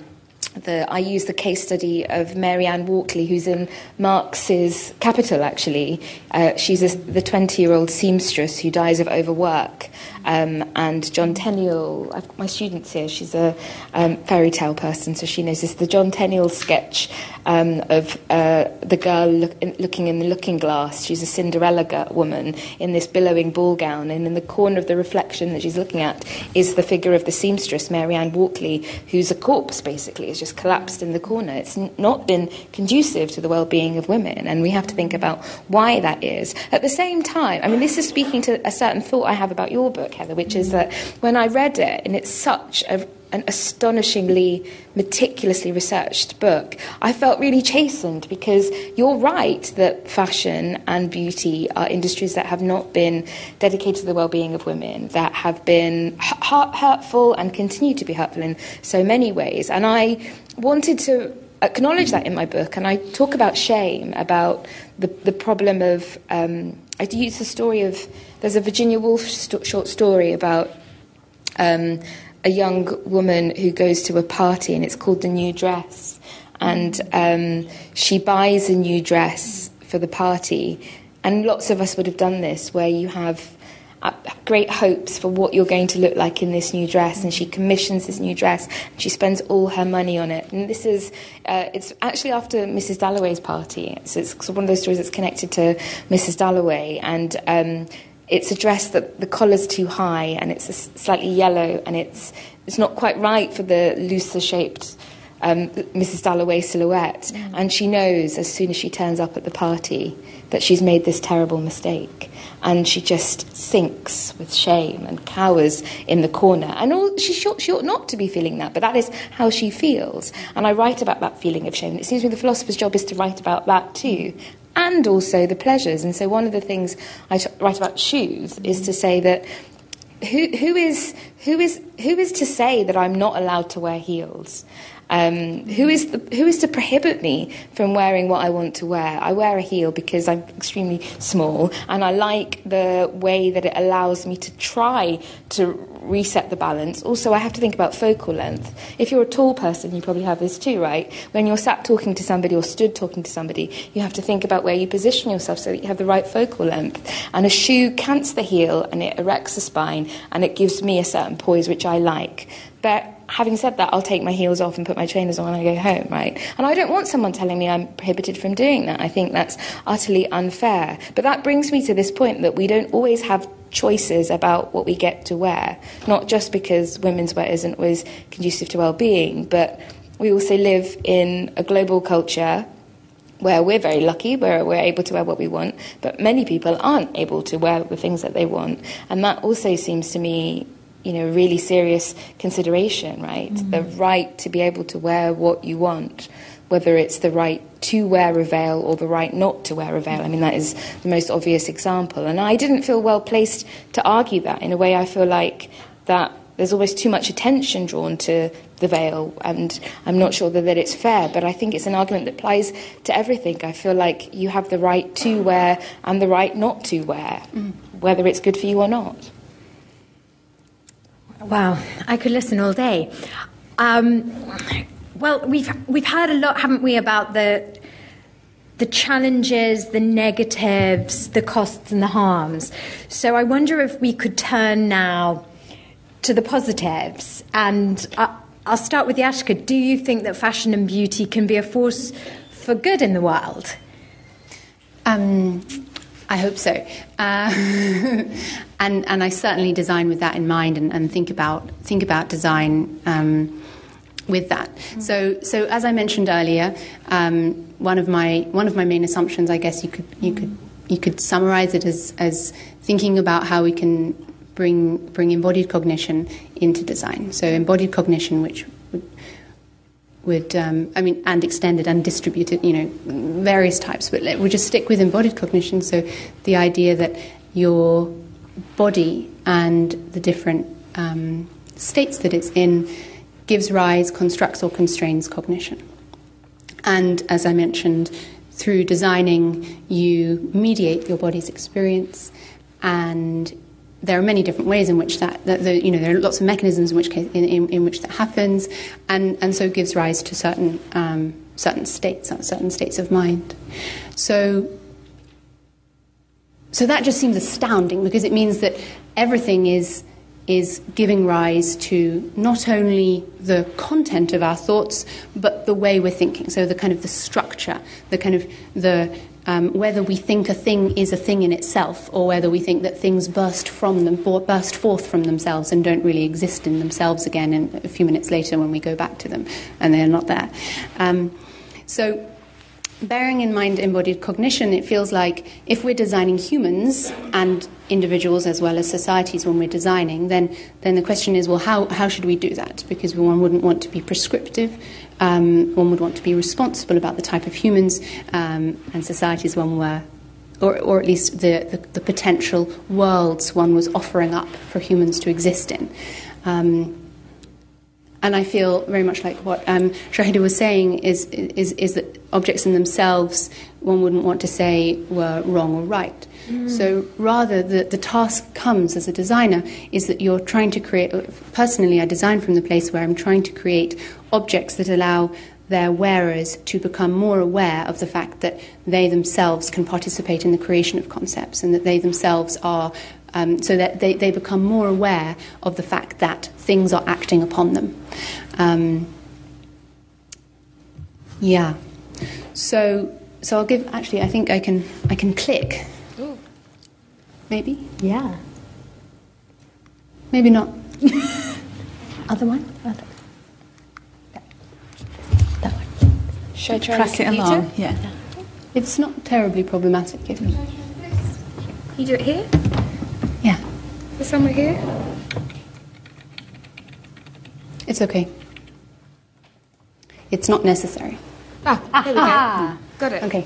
the, I use the case study of Mary Ann Walkley, who's in Marx's Capital, actually. Uh, she's a, the 20 year old seamstress who dies of overwork. Um, and John Tenniel, I've got my students here, she's a um, fairy tale person, so she knows this. The John Tenniel sketch um, of uh, the girl look, looking in the looking glass. She's a Cinderella woman in this billowing ball gown, and in the corner of the reflection that she's looking at is the figure of the seamstress, Mary Ann Walkley, who's a corpse basically, has just collapsed in the corner. It's n- not been conducive to the well being of women, and we have to think about why that is. At the same time, I mean, this is speaking to a certain thought I have about your book, Heather, which is that when I read it, and it's such a, an astonishingly meticulously researched book, I felt really chastened because you're right that fashion and beauty are industries that have not been dedicated to the well-being of women, that have been hurtful and continue to be hurtful in so many ways. And I wanted to acknowledge that in my book, and I talk about shame, about the, the problem of. Um, I use the story of. There's a Virginia Woolf short story about um, a young woman who goes to a party, and it's called The New Dress. And um, she buys a new dress for the party. And lots of us would have done this, where you have great hopes for what you're going to look like in this new dress, and she commissions this new dress. And she spends all her money on it, and this is uh, it's actually after Mrs. Dalloway's party. So it's one of those stories that's connected to Mrs. Dalloway, and um, it's a dress that the collar's too high, and it's slightly yellow, and it's it's not quite right for the looser shaped. Um, Mrs. Dalloway silhouette, mm. and she knows as soon as she turns up at the party that she's made this terrible mistake and she just sinks with shame and cowers in the corner. And all, she, she, she ought not to be feeling that, but that is how she feels. And I write about that feeling of shame. And it seems to me the philosopher's job is to write about that too, and also the pleasures. And so one of the things I t- write about shoes is to say that who, who, is, who, is, who is to say that I'm not allowed to wear heels? Um, who is the, who is to prohibit me from wearing what I want to wear? I wear a heel because I'm extremely small, and I like the way that it allows me to try to reset the balance. Also, I have to think about focal length. If you're a tall person, you probably have this too, right? When you're sat talking to somebody or stood talking to somebody, you have to think about where you position yourself so that you have the right focal length. And a shoe cants the heel and it erects the spine and it gives me a certain poise which I like. But having said that, I'll take my heels off and put my trainers on when I go home, right? And I don't want someone telling me I'm prohibited from doing that. I think that's utterly unfair. But that brings me to this point that we don't always have choices about what we get to wear, not just because women's wear isn't always conducive to well being, but we also live in a global culture where we're very lucky, where we're able to wear what we want, but many people aren't able to wear the things that they want. And that also seems to me, you know, really serious consideration, right? Mm-hmm. The right to be able to wear what you want, whether it's the right to wear a veil or the right not to wear a veil. I mean, that is the most obvious example. And I didn't feel well placed to argue that. In a way, I feel like that there's always too much attention drawn to the veil, and I'm not sure that, that it's fair, but I think it's an argument that applies to everything. I feel like you have the right to wear and the right not to wear, mm. whether it's good for you or not. Wow, I could listen all day. Um, well, we've we've heard a lot, haven't we, about the the challenges, the negatives, the costs, and the harms. So I wonder if we could turn now to the positives. And I, will start with Yashka. Do you think that fashion and beauty can be a force for good in the world? Um, I hope so. Uh, and, and I certainly design with that in mind and, and think, about, think about design. Um, with that. Mm-hmm. So, so as I mentioned earlier, um, one of my one of my main assumptions, I guess you could you could you could summarize it as as thinking about how we can bring bring embodied cognition into design. So embodied cognition, which would, um, I mean, and extended and distributed, you know, various types. But we'll just stick with embodied cognition. So the idea that your body and the different um, states that it's in gives rise, constructs, or constrains cognition. And as I mentioned, through designing, you mediate your body's experience and there are many different ways in which that, that the, you know, there are lots of mechanisms in which case, in, in, in, which that happens, and, and so gives rise to certain um, certain states, certain states of mind. So, so that just seems astounding because it means that everything is is giving rise to not only the content of our thoughts but the way we're thinking so the kind of the structure the kind of the um, whether we think a thing is a thing in itself or whether we think that things burst from them, burst forth from themselves and don't really exist in themselves again in a few minutes later when we go back to them and they're not there. Um, so, bearing in mind embodied cognition, it feels like if we're designing humans and individuals as well as societies when we're designing, then, then the question is well, how, how should we do that? Because one wouldn't want to be prescriptive. Um, one would want to be responsible about the type of humans um, and societies one were, or, or at least the, the, the, potential worlds one was offering up for humans to exist in. Um, and I feel very much like what um, Shahidha was saying is, is, is that objects in themselves, one wouldn't want to say were wrong or right. So rather, the, the task comes as a designer is that you're trying to create. Personally, I design from the place where I'm trying to create objects that allow their wearers to become more aware of the fact that they themselves can participate in the creation of concepts and that they themselves are, um, so that they, they become more aware of the fact that things are acting upon them. Um, yeah. So, so I'll give. Actually, I think I can. I can click. Maybe. Yeah. Maybe not. Other one. Other. That one. Should I try track it along? Yeah. It's not terribly problematic if you. You do it here? Yeah. Is somewhere here? It's okay. It's not necessary. Ah, there we go. Got it. Okay.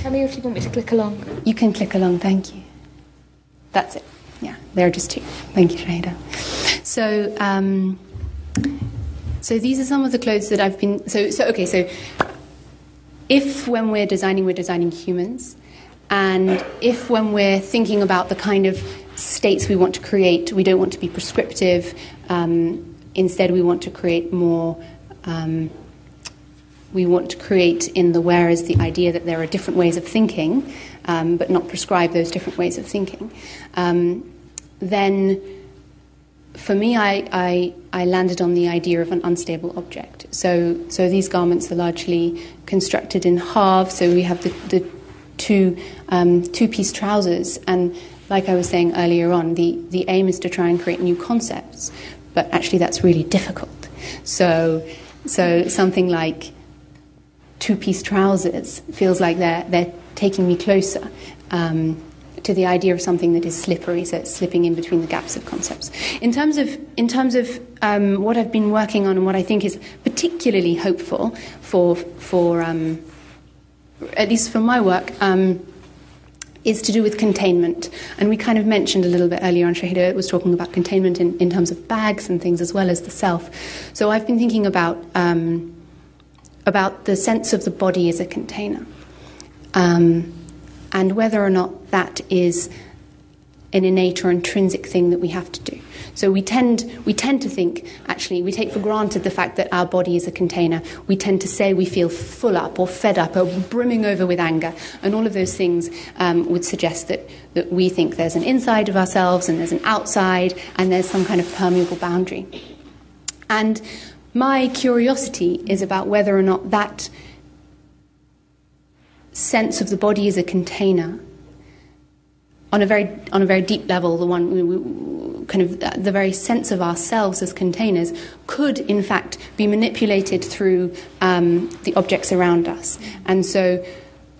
Tell me if you want me to click along. You can click along, thank you. That's it. Yeah, there are just two. Thank you, Shahidha. So, um, So these are some of the clothes that I've been. So, so okay, so if when we're designing, we're designing humans, and if when we're thinking about the kind of states we want to create, we don't want to be prescriptive, um, instead, we want to create more. Um, we want to create in the where is the idea that there are different ways of thinking, um, but not prescribe those different ways of thinking. Um, then, for me, I, I, I, landed on the idea of an unstable object. So, so these garments are largely constructed in halves. So we have the, the two um, two piece trousers, and like I was saying earlier on, the, the aim is to try and create new concepts, but actually that's really difficult. So, so something like two piece trousers feels like they're, they're taking me closer um, to the idea of something that is slippery, so it's slipping in between the gaps of concepts. In terms of, in terms of um, what I've been working on and what I think is particularly hopeful for, for um, at least for my work, um, is to do with containment. And we kind of mentioned a little bit earlier on, Shahidha was talking about containment in, in terms of bags and things as well as the self. So I've been thinking about, um, about the sense of the body as a container um, and whether or not that is an innate or intrinsic thing that we have to do. So we tend, we tend to think, actually, we take for granted the fact that our body is a container. We tend to say we feel full up or fed up or brimming over with anger. And all of those things um, would suggest that, that we think there's an inside of ourselves and there's an outside and there's some kind of permeable boundary. And my curiosity is about whether or not that sense of the body as a container. On a very on a very deep level, the one we, we, kind of the very sense of ourselves as containers could in fact be manipulated through um, the objects around us, and so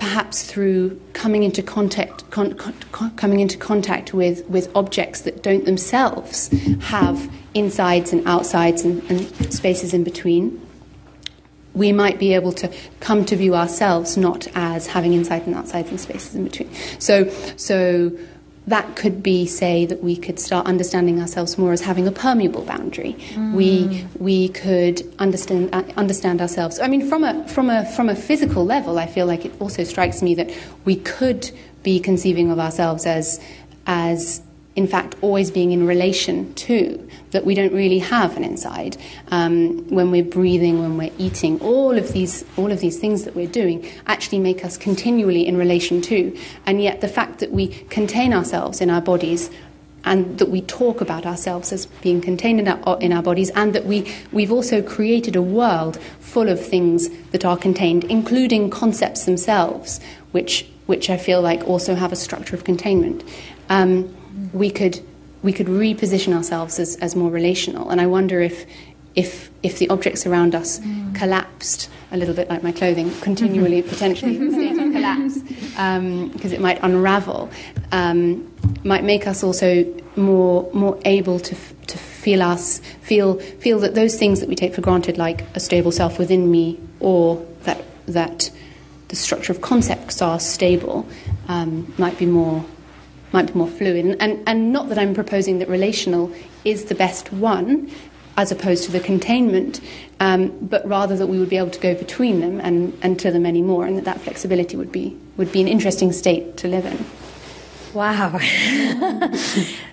perhaps through coming into contact con, con, coming into contact with with objects that don't themselves have insides and outsides and, and spaces in between we might be able to come to view ourselves not as having inside and outsides and spaces in between. So, so that could be, say, that we could start understanding ourselves more as having a permeable boundary. Mm. We we could understand uh, understand ourselves. I mean, from a from a from a physical level, I feel like it also strikes me that we could be conceiving of ourselves as as in fact, always being in relation to, that we don't really have an inside. Um, when we're breathing, when we're eating, all of these, all of these things that we're doing actually make us continually in relation to. And yet, the fact that we contain ourselves in our bodies and that we talk about ourselves as being contained in our, in our bodies, and that we, we've also created a world full of things that are contained, including concepts themselves, which, which I feel like also have a structure of containment. Um, we could we could reposition ourselves as, as more relational. And I wonder if if if the objects around us mm. collapsed a little bit like my clothing, continually potentially in state collapse, because um, it might unravel, um, might make us also more more able to f- to feel us feel feel that those things that we take for granted, like a stable self within me, or that that the structure of concepts are stable, um, might be more might be more fluid. And, and not that I'm proposing that relational is the best one as opposed to the containment, um, but rather that we would be able to go between them and, and to them anymore, and that that flexibility would be, would be an interesting state to live in. Wow,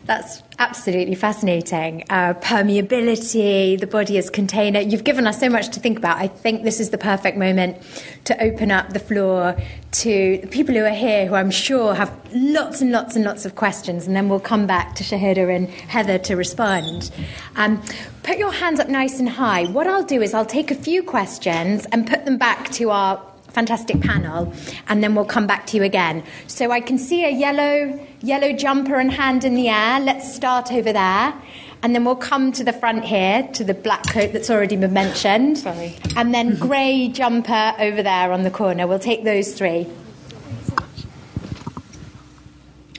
that's absolutely fascinating. Uh, permeability, the body as container. You've given us so much to think about. I think this is the perfect moment to open up the floor to the people who are here, who I'm sure have lots and lots and lots of questions, and then we'll come back to Shahidha and Heather to respond. Um, put your hands up nice and high. What I'll do is I'll take a few questions and put them back to our fantastic panel, and then we'll come back to you again. So I can see a yellow, yellow jumper and hand in the air. Let's start over there. And then we'll come to the front here, to the black coat that's already been mentioned. Sorry. And then grey jumper over there on the corner. We'll take those three.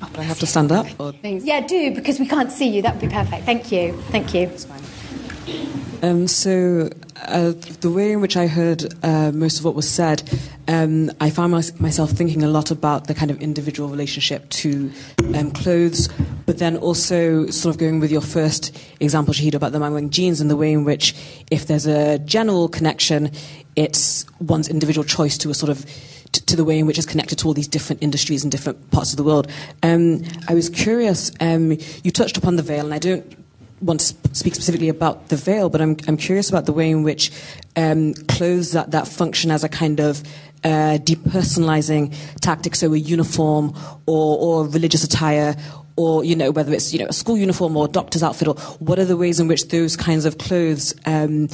Oh, but I have to stand up? Or? Yeah, do, because we can't see you. That would be perfect. Thank you. Thank you. Um, so, uh, the way in which I heard uh, most of what was said, um, I found my, myself thinking a lot about the kind of individual relationship to um, clothes, but then also sort of going with your first example, Shahid, about the man jeans and the way in which, if there's a general connection, it's one's individual choice to a sort of to, the way in which it's connected to all these different industries in different parts of the world. Um, I was curious. Um, you touched upon the veil, and I don't want to speak specifically about the veil, but I'm, I'm curious about the way in which um, clothes that, that function as a kind of uh, depersonalizing tactic, so a uniform or, or religious attire, or you know whether it's you know a school uniform or a doctor's outfit, or what are the ways in which those kinds of clothes um,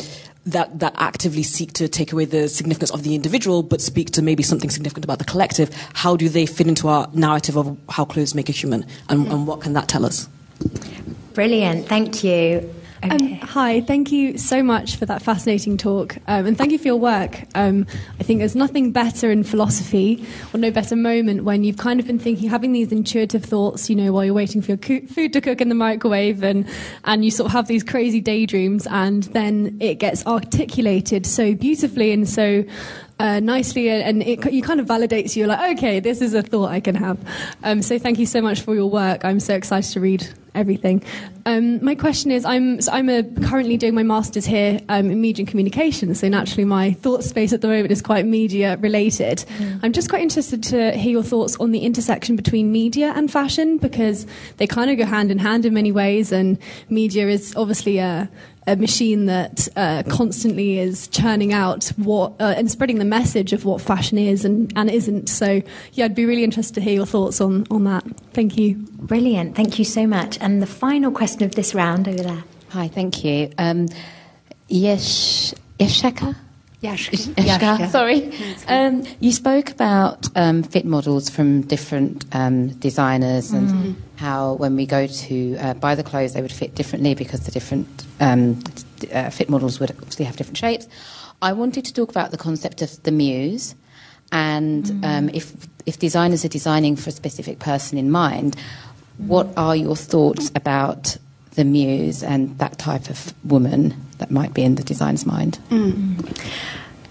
that, that actively seek to take away the significance of the individual but speak to maybe something significant about the collective, how do they fit into our narrative of how clothes make a human? And, and what can that tell us? Brilliant, thank you. Um, hi, thank you so much for that fascinating talk, um, and thank you for your work. Um, I think there's nothing better in philosophy, or no better moment when you've kind of been thinking, having these intuitive thoughts, you know, while you're waiting for your co- food to cook in the microwave, and and you sort of have these crazy daydreams, and then it gets articulated so beautifully and so uh, nicely, and it you kind of validates you. You're Like, okay, this is a thought I can have. Um, so thank you so much for your work. I'm so excited to read everything. Um, my question is, I'm so I'm a, currently doing my masters here um, in media and communication. So naturally, my thought space at the moment is quite media related. Mm. I'm just quite interested to hear your thoughts on the intersection between media and fashion because they kind of go hand in hand in many ways, and media is obviously a a machine that uh, constantly is churning out what uh, and spreading the message of what fashion is and, and isn't. So, yeah, I'd be really interested to hear your thoughts on, on that. Thank you. Brilliant. Thank you so much. And the final question of this round over there. Hi, thank you. Um, Yesh, Yeshaka? Yashka. Yashka. Sorry. Um, you spoke about um, fit models from different um, designers and mm. how when we go to uh, buy the clothes, they would fit differently because the different um, uh, fit models would obviously have different shapes. I wanted to talk about the concept of the muse and mm. Um, if, if designers are designing for a specific person in mind, what are your thoughts about the muse and that type of woman that might be in the designer's mind? Mm.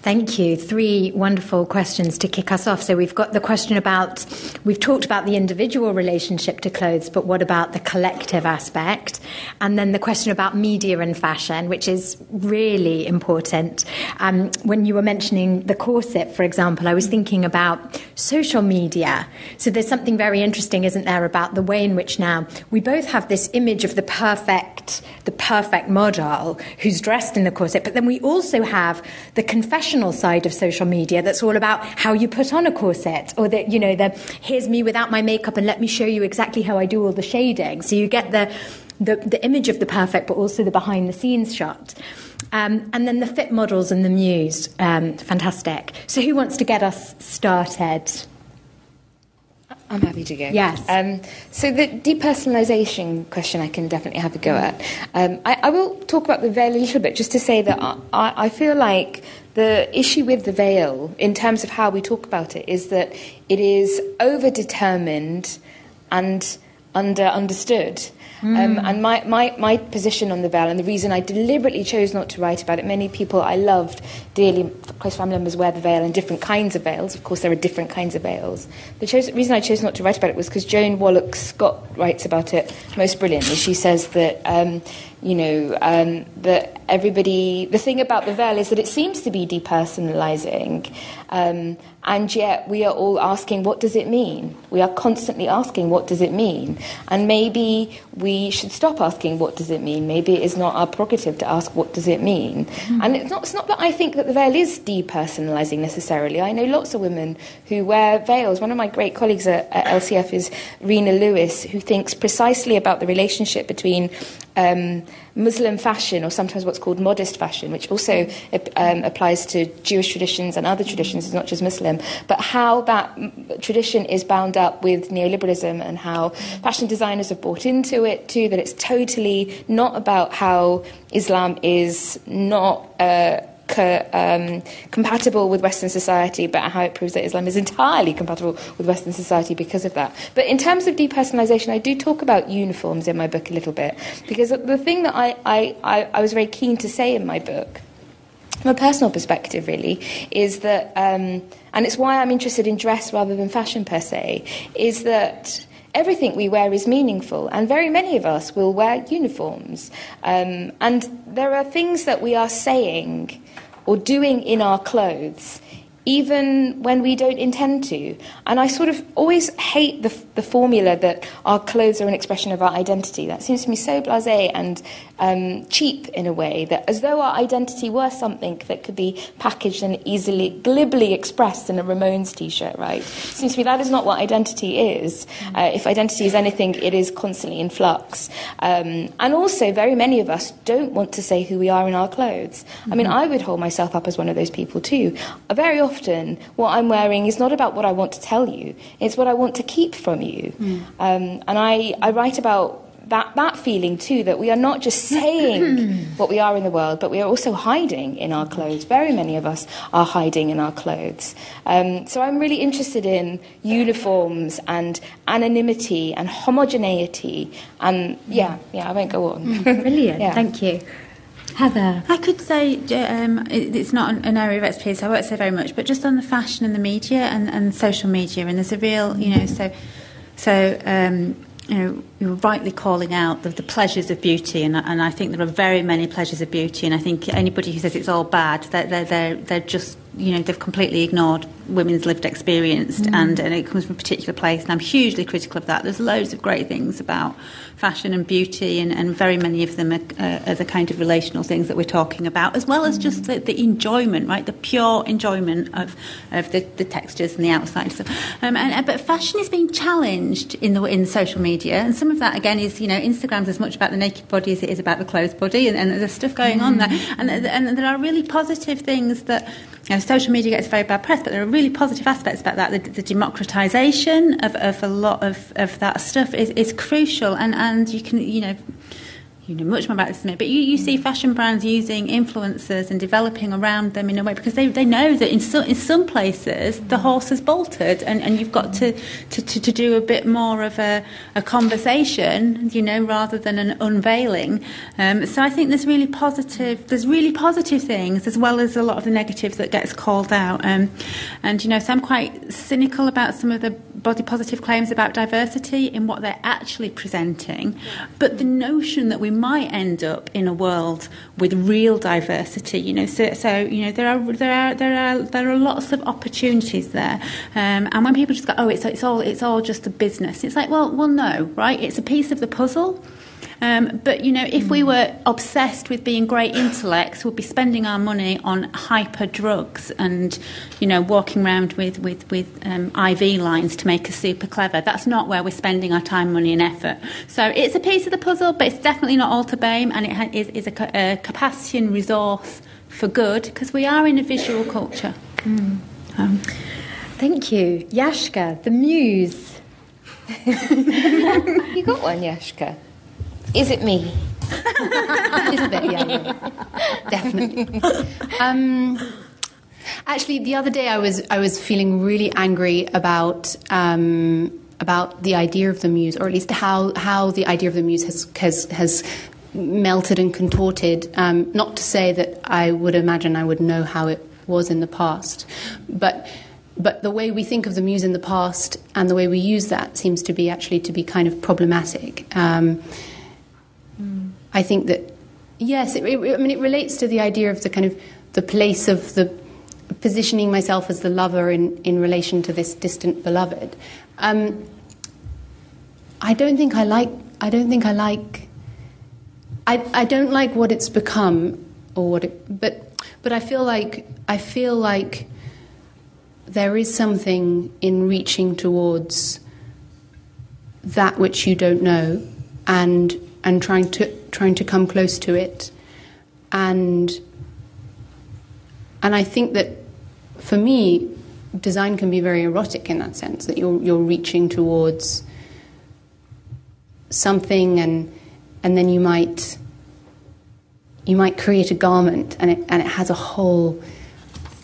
Thank you. Three wonderful questions to kick us off. So we've got the question about, we've talked about the individual relationship to clothes, but what about the collective aspect? And then the question about media and fashion, which is really important. Um, when you were mentioning the corset, for example, I was thinking about social media. So there's something very interesting, isn't there, about the way in which now we both have this image of the perfect, the perfect model who's dressed in the corset, but then we also have the confession side of social media that's all about how you put on a corset or that, you know, the here's me without my makeup and let me show you exactly how I do all the shading. So you get the, the, the image of the perfect, but also the behind the scenes shot. Um, and then the fit models and the muse. Um, fantastic. So who wants to get us started? I'm happy to go. Yes. Um, so the depersonalization question I can definitely have a go at. Um, I, I, will talk about the veil a little bit just to say that I, I feel like the issue with the veil, in terms of how we talk about it, is that it is overdetermined and under understood. Mm. Um, and my, my, my position on the veil, and the reason I deliberately chose not to write about it, many people I loved dearly, close family members wear the veil and different kinds of veils. Of course, there are different kinds of veils. The chose, reason I chose not to write about it was because Joan Wallach Scott writes about it most brilliantly. She says that. Um, you know, um, that everybody, the thing about the veil is that it seems to be depersonalizing, um, and yet we are all asking, what does it mean? We are constantly asking, what does it mean? And maybe we should stop asking, what does it mean? Maybe it is not our prerogative to ask, what does it mean? Mm-hmm. And it's not, it's not that I think that the veil is depersonalizing necessarily. I know lots of women who wear veils. One of my great colleagues at, at LCF is Reina Lewis, who thinks precisely about the relationship between um, Muslim fashion, or sometimes what's called modest fashion, which also um, applies to Jewish traditions and other traditions, it's not just Muslim, but how that tradition is bound up with neoliberalism and how fashion designers have bought into it too, that it's totally not about how Islam is not. Uh, co- um, compatible with Western society, but how it proves that Islam is entirely compatible with Western society because of that. But in terms of depersonalization, I do talk about uniforms in my book a little bit, because the thing that I, I, I, I was very keen to say in my book from a personal perspective, really, is that, um, and it's why I'm interested in dress rather than fashion per se, is that everything we wear is meaningful, and very many of us will wear uniforms. Um, and there are things that we are saying or doing in our clothes even when we don't intend to. And I sort of always hate the, the formula that our clothes are an expression of our identity. That seems to me so blase and um, cheap in a way, that as though our identity were something that could be packaged and easily, glibly expressed in a Ramones t shirt, right? It seems to me that is not what identity is. Uh, if identity is anything, it is constantly in flux. Um, and also, very many of us don't want to say who we are in our clothes. I mean, I would hold myself up as one of those people too. Very often, what I'm wearing is not about what I want to tell you, it's what I want to keep from you. Um, and I, I write about that, that feeling too that we are not just saying what we are in the world, but we are also hiding in our clothes. Very many of us are hiding in our clothes. Um, so I'm really interested in uniforms and anonymity and homogeneity. And yeah, yeah, I won't go on. Brilliant. Yeah. Thank you. Heather. I could say um, it's not an, area of expertise, so I won't say very much, but just on the fashion and the media and, and social media, and there's a real, you know, so so um, you know, you're rightly calling out the, the pleasures of beauty, and, and I think there are very many pleasures of beauty, and I think anybody who says it's all bad, they're, they're, they're, they're just, you know, they've completely ignored women's lived experience, and, and it comes from a particular place, and I'm hugely critical of that. There's loads of great things about fashion and beauty, and, and very many of them are, uh, are the kind of relational things that we're talking about, as well as just the, the enjoyment, right, the pure enjoyment of, of the, the textures and the outside stuff. Um, and, uh, but fashion is being challenged in the in social media, and some of that again is you know Instagram's as much about the naked body as it is about the clothed body, and, and there's stuff going on there, and, and there are really positive things that. You know, social media gets very bad press, but there are really positive aspects about that. The, the democratization of, of a lot of, of that stuff is, is crucial, and, and you can, you know, you know much more about this than me, but you, you see fashion brands using influencers and developing around them in a way because they, they know that in some, in some places the horse has bolted and, and you've got to, to, to, to do a bit more of a, a conversation, you know, rather than an unveiling. Um, so I think there's really positive, there's really positive things as well as a lot of the negative that gets called out. Um, and, you know, so I'm quite cynical about some of the body positive claims about diversity in what they're actually presenting. But the notion that we might end up in a world with real diversity, you know, so, so you know, there are there are there are there are lots of opportunities there. Um, and when people just go, oh, it's it's all it's all just a business. It's like, well, well, no, right? It's a piece of the puzzle. Um, but you know, if we were obsessed with being great intellects, we'd be spending our money on hyper drugs and you know walking around with with with um, IV lines to make us super clever. That's not where we're spending our time, money, and effort. So it's a piece of the puzzle, but it's definitely not all to blame, and it ha- is, is a, ca- a capacity and resource for good because we are in a visual culture. Um, Thank you. Yashka, the muse. you got one, Yashka? Is it me? a bit, yeah. definitely. Um, actually, the other day I was I was feeling really angry about um, about the idea of the muse, or at least how how the idea of the muse has has has melted and contorted. Um, not to say that I would imagine I would know how it was in the past, but but the way we think of the muse in the past and the way we use that seems to be actually to be kind of problematic. Um, I think that yes, it, it, I mean it relates to the idea of the kind of the place of the positioning myself as the lover in, in relation to this distant beloved. Um, I don't think I like. I don't think I like. I, I don't like what it's become, or what it. But but I feel like I feel like there is something in reaching towards that which you don't know, and and trying to trying to come close to it, and and I think that for me, design can be very erotic in that sense that you're you're reaching towards something and and then you might you might create a garment and it and it has a whole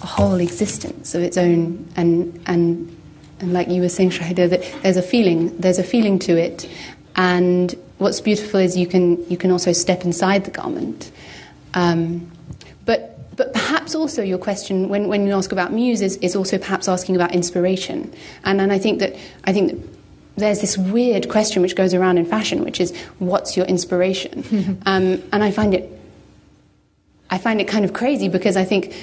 a whole existence of its own. And and and like you were saying Shahidha that there's a feeling there's a feeling to it. And what's beautiful is you can you can also step inside the garment um, but but perhaps also your question when, when you ask about muse is, is also perhaps asking about inspiration and and I think that I think that there's this weird question which goes around in fashion, which is, what's your inspiration? um, and I find it, I find it kind of crazy because I think,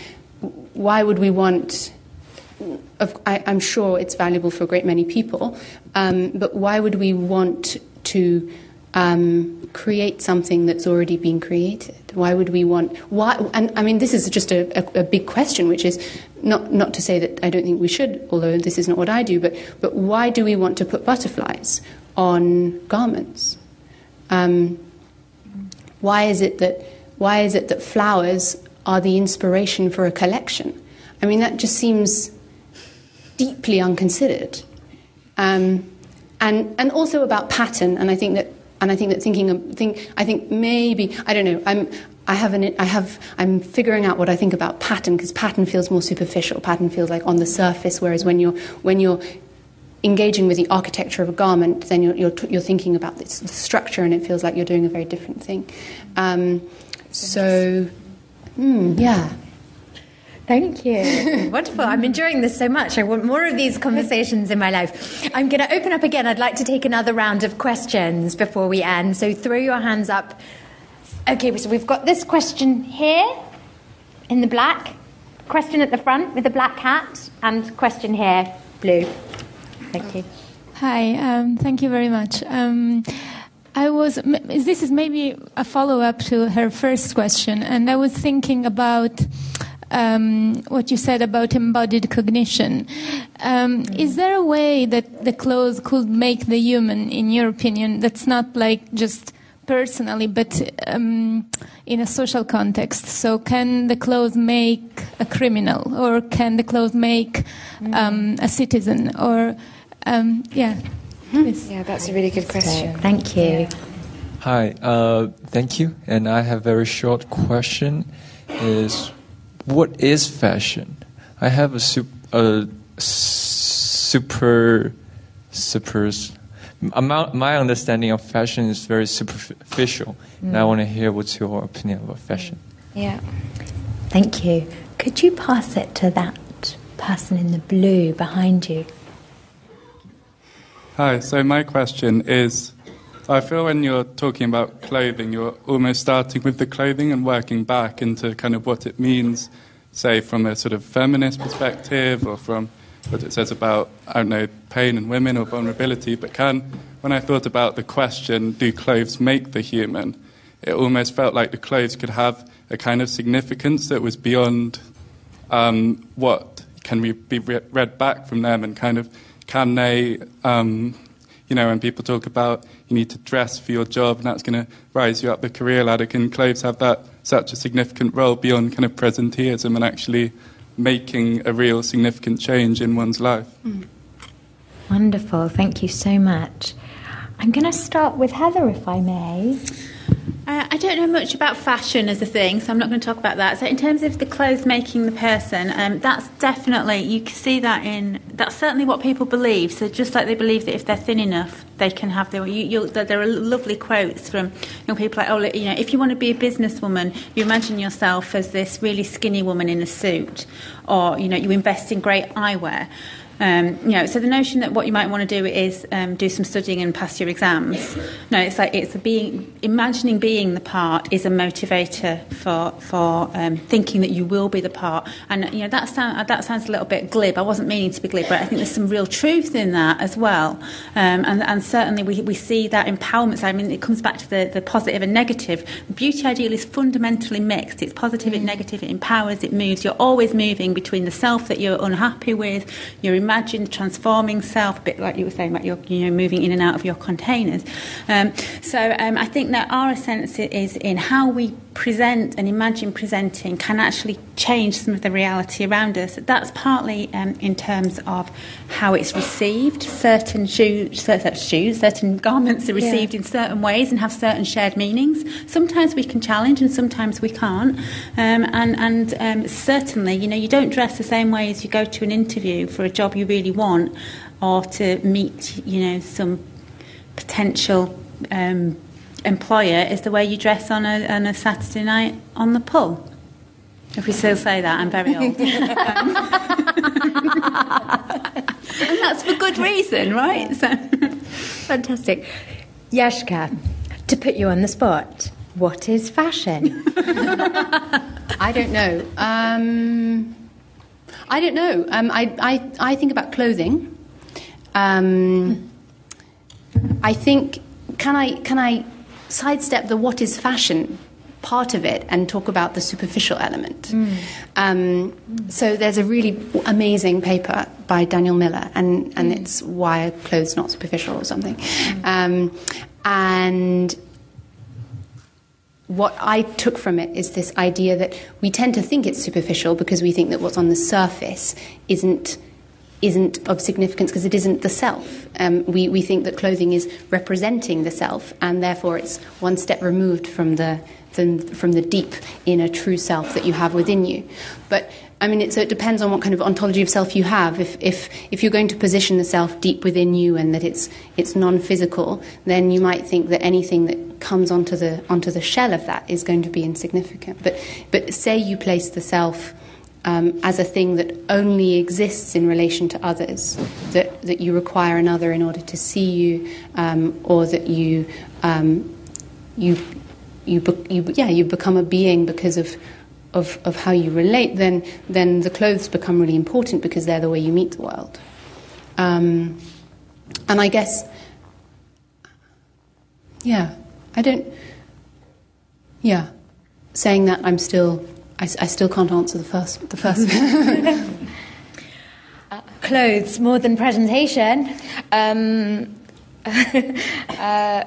why would we want? Of, I, am sure it's valuable for a great many people, um, but why would we want to um, create something that's already been created? Why would we want why? And I mean, this is just a, a, a, big question, which is not not to say that I don't think we should, although this is not what I do. But but why do we want to put butterflies on garments? Um, why is it that why is it that flowers are the inspiration for a collection? I mean, that just seems deeply unconsidered. Um, and and also about pattern. And I think that and I think that thinking of, think I think maybe I don't know I'm I have an I have I'm figuring out what I think about pattern because pattern feels more superficial. Pattern feels like on the surface whereas when you're when you're engaging with the architecture of a garment then you're you're, you're thinking about the structure and it feels like you're doing a very different thing. Um, so mm, yeah Thank you. Wonderful. I'm enjoying this so much. I want more of these conversations in my life. I'm going to open up again. I'd like to take another round of questions before we end. So throw your hands up. Okay, so we've got this question here in the black, question at the front with the black hat, and question here, blue. Thank you. Hi, um, thank you very much. Um, I was, this is maybe a follow up to her first question, and I was thinking about um, what you said about embodied cognition. Um, mm. Is there a way that the clothes could make the human, in your opinion, that's not like just personally, but um, in a social context? So, can the clothes make a criminal, or can the clothes make mm. a citizen, or um, yeah? Yes. Yeah, that's a really good question. Thank you. Hi, uh, thank you. And I have a very short question. Is what is fashion? I have a, sup- a super, super, my understanding of fashion is very superficial. Mm. And I mm. want to hear what's your opinion about fashion. Yeah. Thank you. Could you pass it to that person in the blue behind you? Hi, so my question is I feel when you're talking about clothing, you're almost starting with the clothing and working back into kind of what it means, say, from a sort of feminist perspective or from what it says about, I don't know, pain and women or vulnerability. But can, when I thought about the question, do clothes make the human? It almost felt like the clothes could have a kind of significance that was beyond um, what can we be read back from them and kind of can they um, you know, when people talk about you need to dress for your job and that's going to rise you up the career ladder, can clothes have that such a significant role beyond kind of presenteeism and actually making a real significant change in one's life? Mm. Wonderful, thank you so much. I'm going to start with Heather, if I may. Uh, I don't know much about fashion as a thing, so I'm not going to talk about that. So, in terms of the clothes making the person, um, that's definitely you can see that in that's certainly what people believe. So, just like they believe that if they're thin enough, they can have their. You, there are lovely quotes from young people like, "Oh, you know, if you want to be a businesswoman, you imagine yourself as this really skinny woman in a suit, or you know, you invest in great eyewear." Um, you know, so the notion that what you might want to do is um, do some studying and pass your exams. No, it's like it's a being imagining being the part is a motivator for for um, thinking that you will be the part. And you know that sound, that sounds a little bit glib. I wasn't meaning to be glib, but I think there's some real truth in that as well. Um, and, and certainly we, we see that empowerment side. I mean, it comes back to the, the positive and negative. The beauty ideal is fundamentally mixed. It's positive mm. and negative. It empowers. It moves. You're always moving between the self that you're unhappy with. You're imagine transforming self, a bit like you were saying about your, you know, moving in and out of your containers. Um, so um, I think that our sense is in how we present and imagine presenting can actually change some of the reality around us. That's partly um, in terms of how it's received. Certain shoes, certain, shoes, certain garments are received yeah. in certain ways and have certain shared meanings. Sometimes we can challenge and sometimes we can't. Um, and and um, certainly, you know, you don't dress the same way as you go to an interview for a job you really want or to meet, you know, some potential um, employer is the way you dress on a, on a Saturday night on the pull. If we still say that, I'm very old. and that's for good reason, right? So. Fantastic. Yashka, to put you on the spot, what is fashion? I don't know. Um, I don't know. Um, I, I, I think about clothing. Um, I think can I can I sidestep the what is fashion part of it and talk about the superficial element. Um, so there's a really amazing paper by Daniel Miller, and, and it's why are clothes not superficial or something. Um, and what I took from it is this idea that we tend to think it's superficial because we think that what's on the surface isn't isn't of significance because it isn't the self. Um, we, we think that clothing is representing the self, and therefore it's one step removed from the, the from the deep inner true self that you have within you. But I mean, it, so it depends on what kind of ontology of self you have. If, if, if you're going to position the self deep within you and that it's, it's non physical, then you might think that anything that comes onto the, onto the shell of that is going to be insignificant. But, but say you place the self um, as a thing that only exists in relation to others, that, that you require another in order to see you, um, or that you, um, you, you, be- you, yeah, you become a being because of, of, of how you relate, then, then the clothes become really important because they're the way you meet the world. Um, and I guess, yeah, I don't, yeah, saying that I'm still, I, I still can't answer the first, the first. Clothes more than presentation. Um, uh,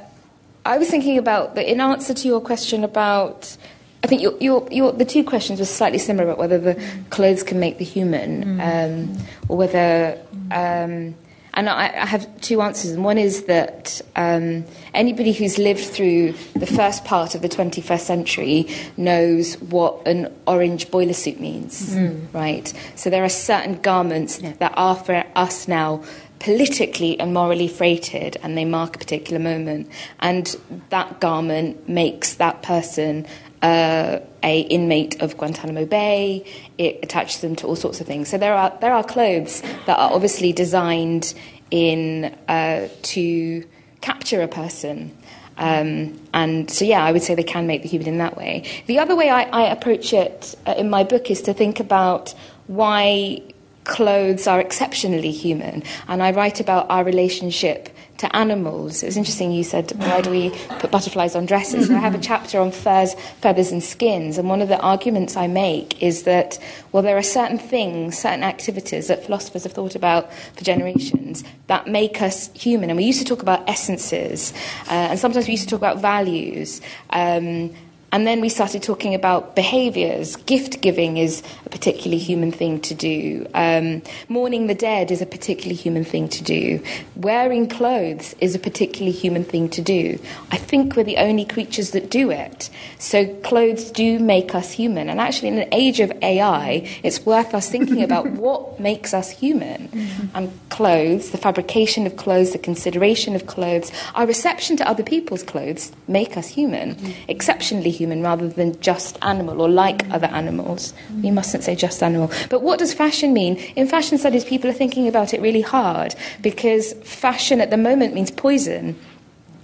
I was thinking about the, in answer to your question about. I think your, your, your, the two questions were slightly similar about whether the clothes can make the human, um, or whether. Um, and I, I have two answers. And one is that um, anybody who's lived through the first part of the 21st century knows what an orange boiler suit means, right? So there are certain garments that are for us now politically and morally freighted and they mark a particular moment and that garment makes that person uh, a inmate of Guantanamo Bay. It attaches them to all sorts of things. So there are there are clothes that are obviously designed in uh, to capture a person. Um, and so, yeah, I would say they can make the human in that way. The other way I, I approach it uh, in my book is to think about why clothes are exceptionally human. And I write about our relationship to animals. It was interesting you said, why do we put butterflies on dresses? I have a chapter on furs, feathers, and skins. And one of the arguments I make is that, well, there are certain things, certain activities that philosophers have thought about for generations that make us human. And we used to talk about essences, uh, and sometimes we used to talk about values. Um, and then we started talking about behaviours. Gift giving is a particularly human thing to do. Um, mourning the dead is a particularly human thing to do. Wearing clothes is a particularly human thing to do. I think we're the only creatures that do it. So clothes do make us human. And actually, in an age of AI, it's worth us thinking about what makes us human. And clothes, the fabrication of clothes, the consideration of clothes, our reception to other people's clothes make us human, exceptionally human rather than just animal or like other animals. We mustn't say just animal. But what does fashion mean? In fashion studies, people are thinking about it really hard because fashion at the moment means poison.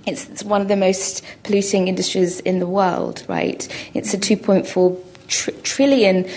It's, it's one of the most polluting industries in the world, right? It's a 2.4 tr- trillion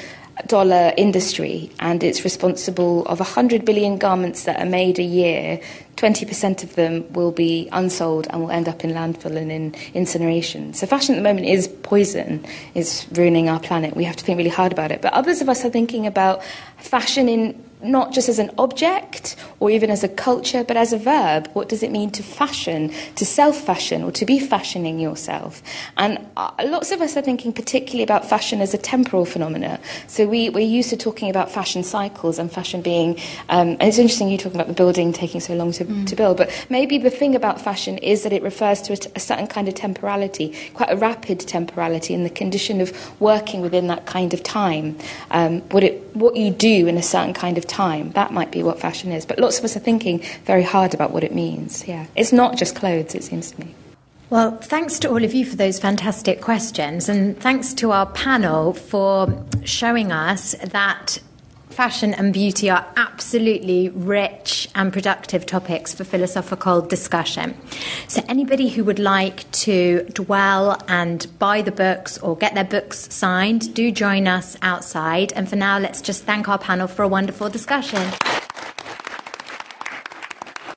dollar industry and it's responsible of 100 billion garments that are made a year. 20% of them will be unsold and will end up in landfill and in incineration. So fashion at the moment is poison is ruining our planet. We have to think really hard about it. But others of us are thinking about fashion in not just as an object or even as a culture, but as a verb. What does it mean to fashion, to self fashion, or to be fashioning yourself? And uh, lots of us are thinking particularly about fashion as a temporal phenomena. So we, we're used to talking about fashion cycles and fashion being, um, and it's interesting you talking about the building taking so long to, to build, but maybe the thing about fashion is that it refers to a, t- a certain kind of temporality, quite a rapid temporality, and the condition of working within that kind of time. Um, what, it, what you do in a certain kind of time. That might be what fashion is. But lots of us are thinking very hard about what it means. Yeah. It's not just clothes, it seems to me. Well, thanks to all of you for those fantastic questions, and thanks to our panel for showing us that fashion and beauty are absolutely rich and productive topics for philosophical discussion. So, anybody who would like to dwell and buy the books or get their books signed, do join us outside. And for now, let's just thank our panel for a wonderful discussion.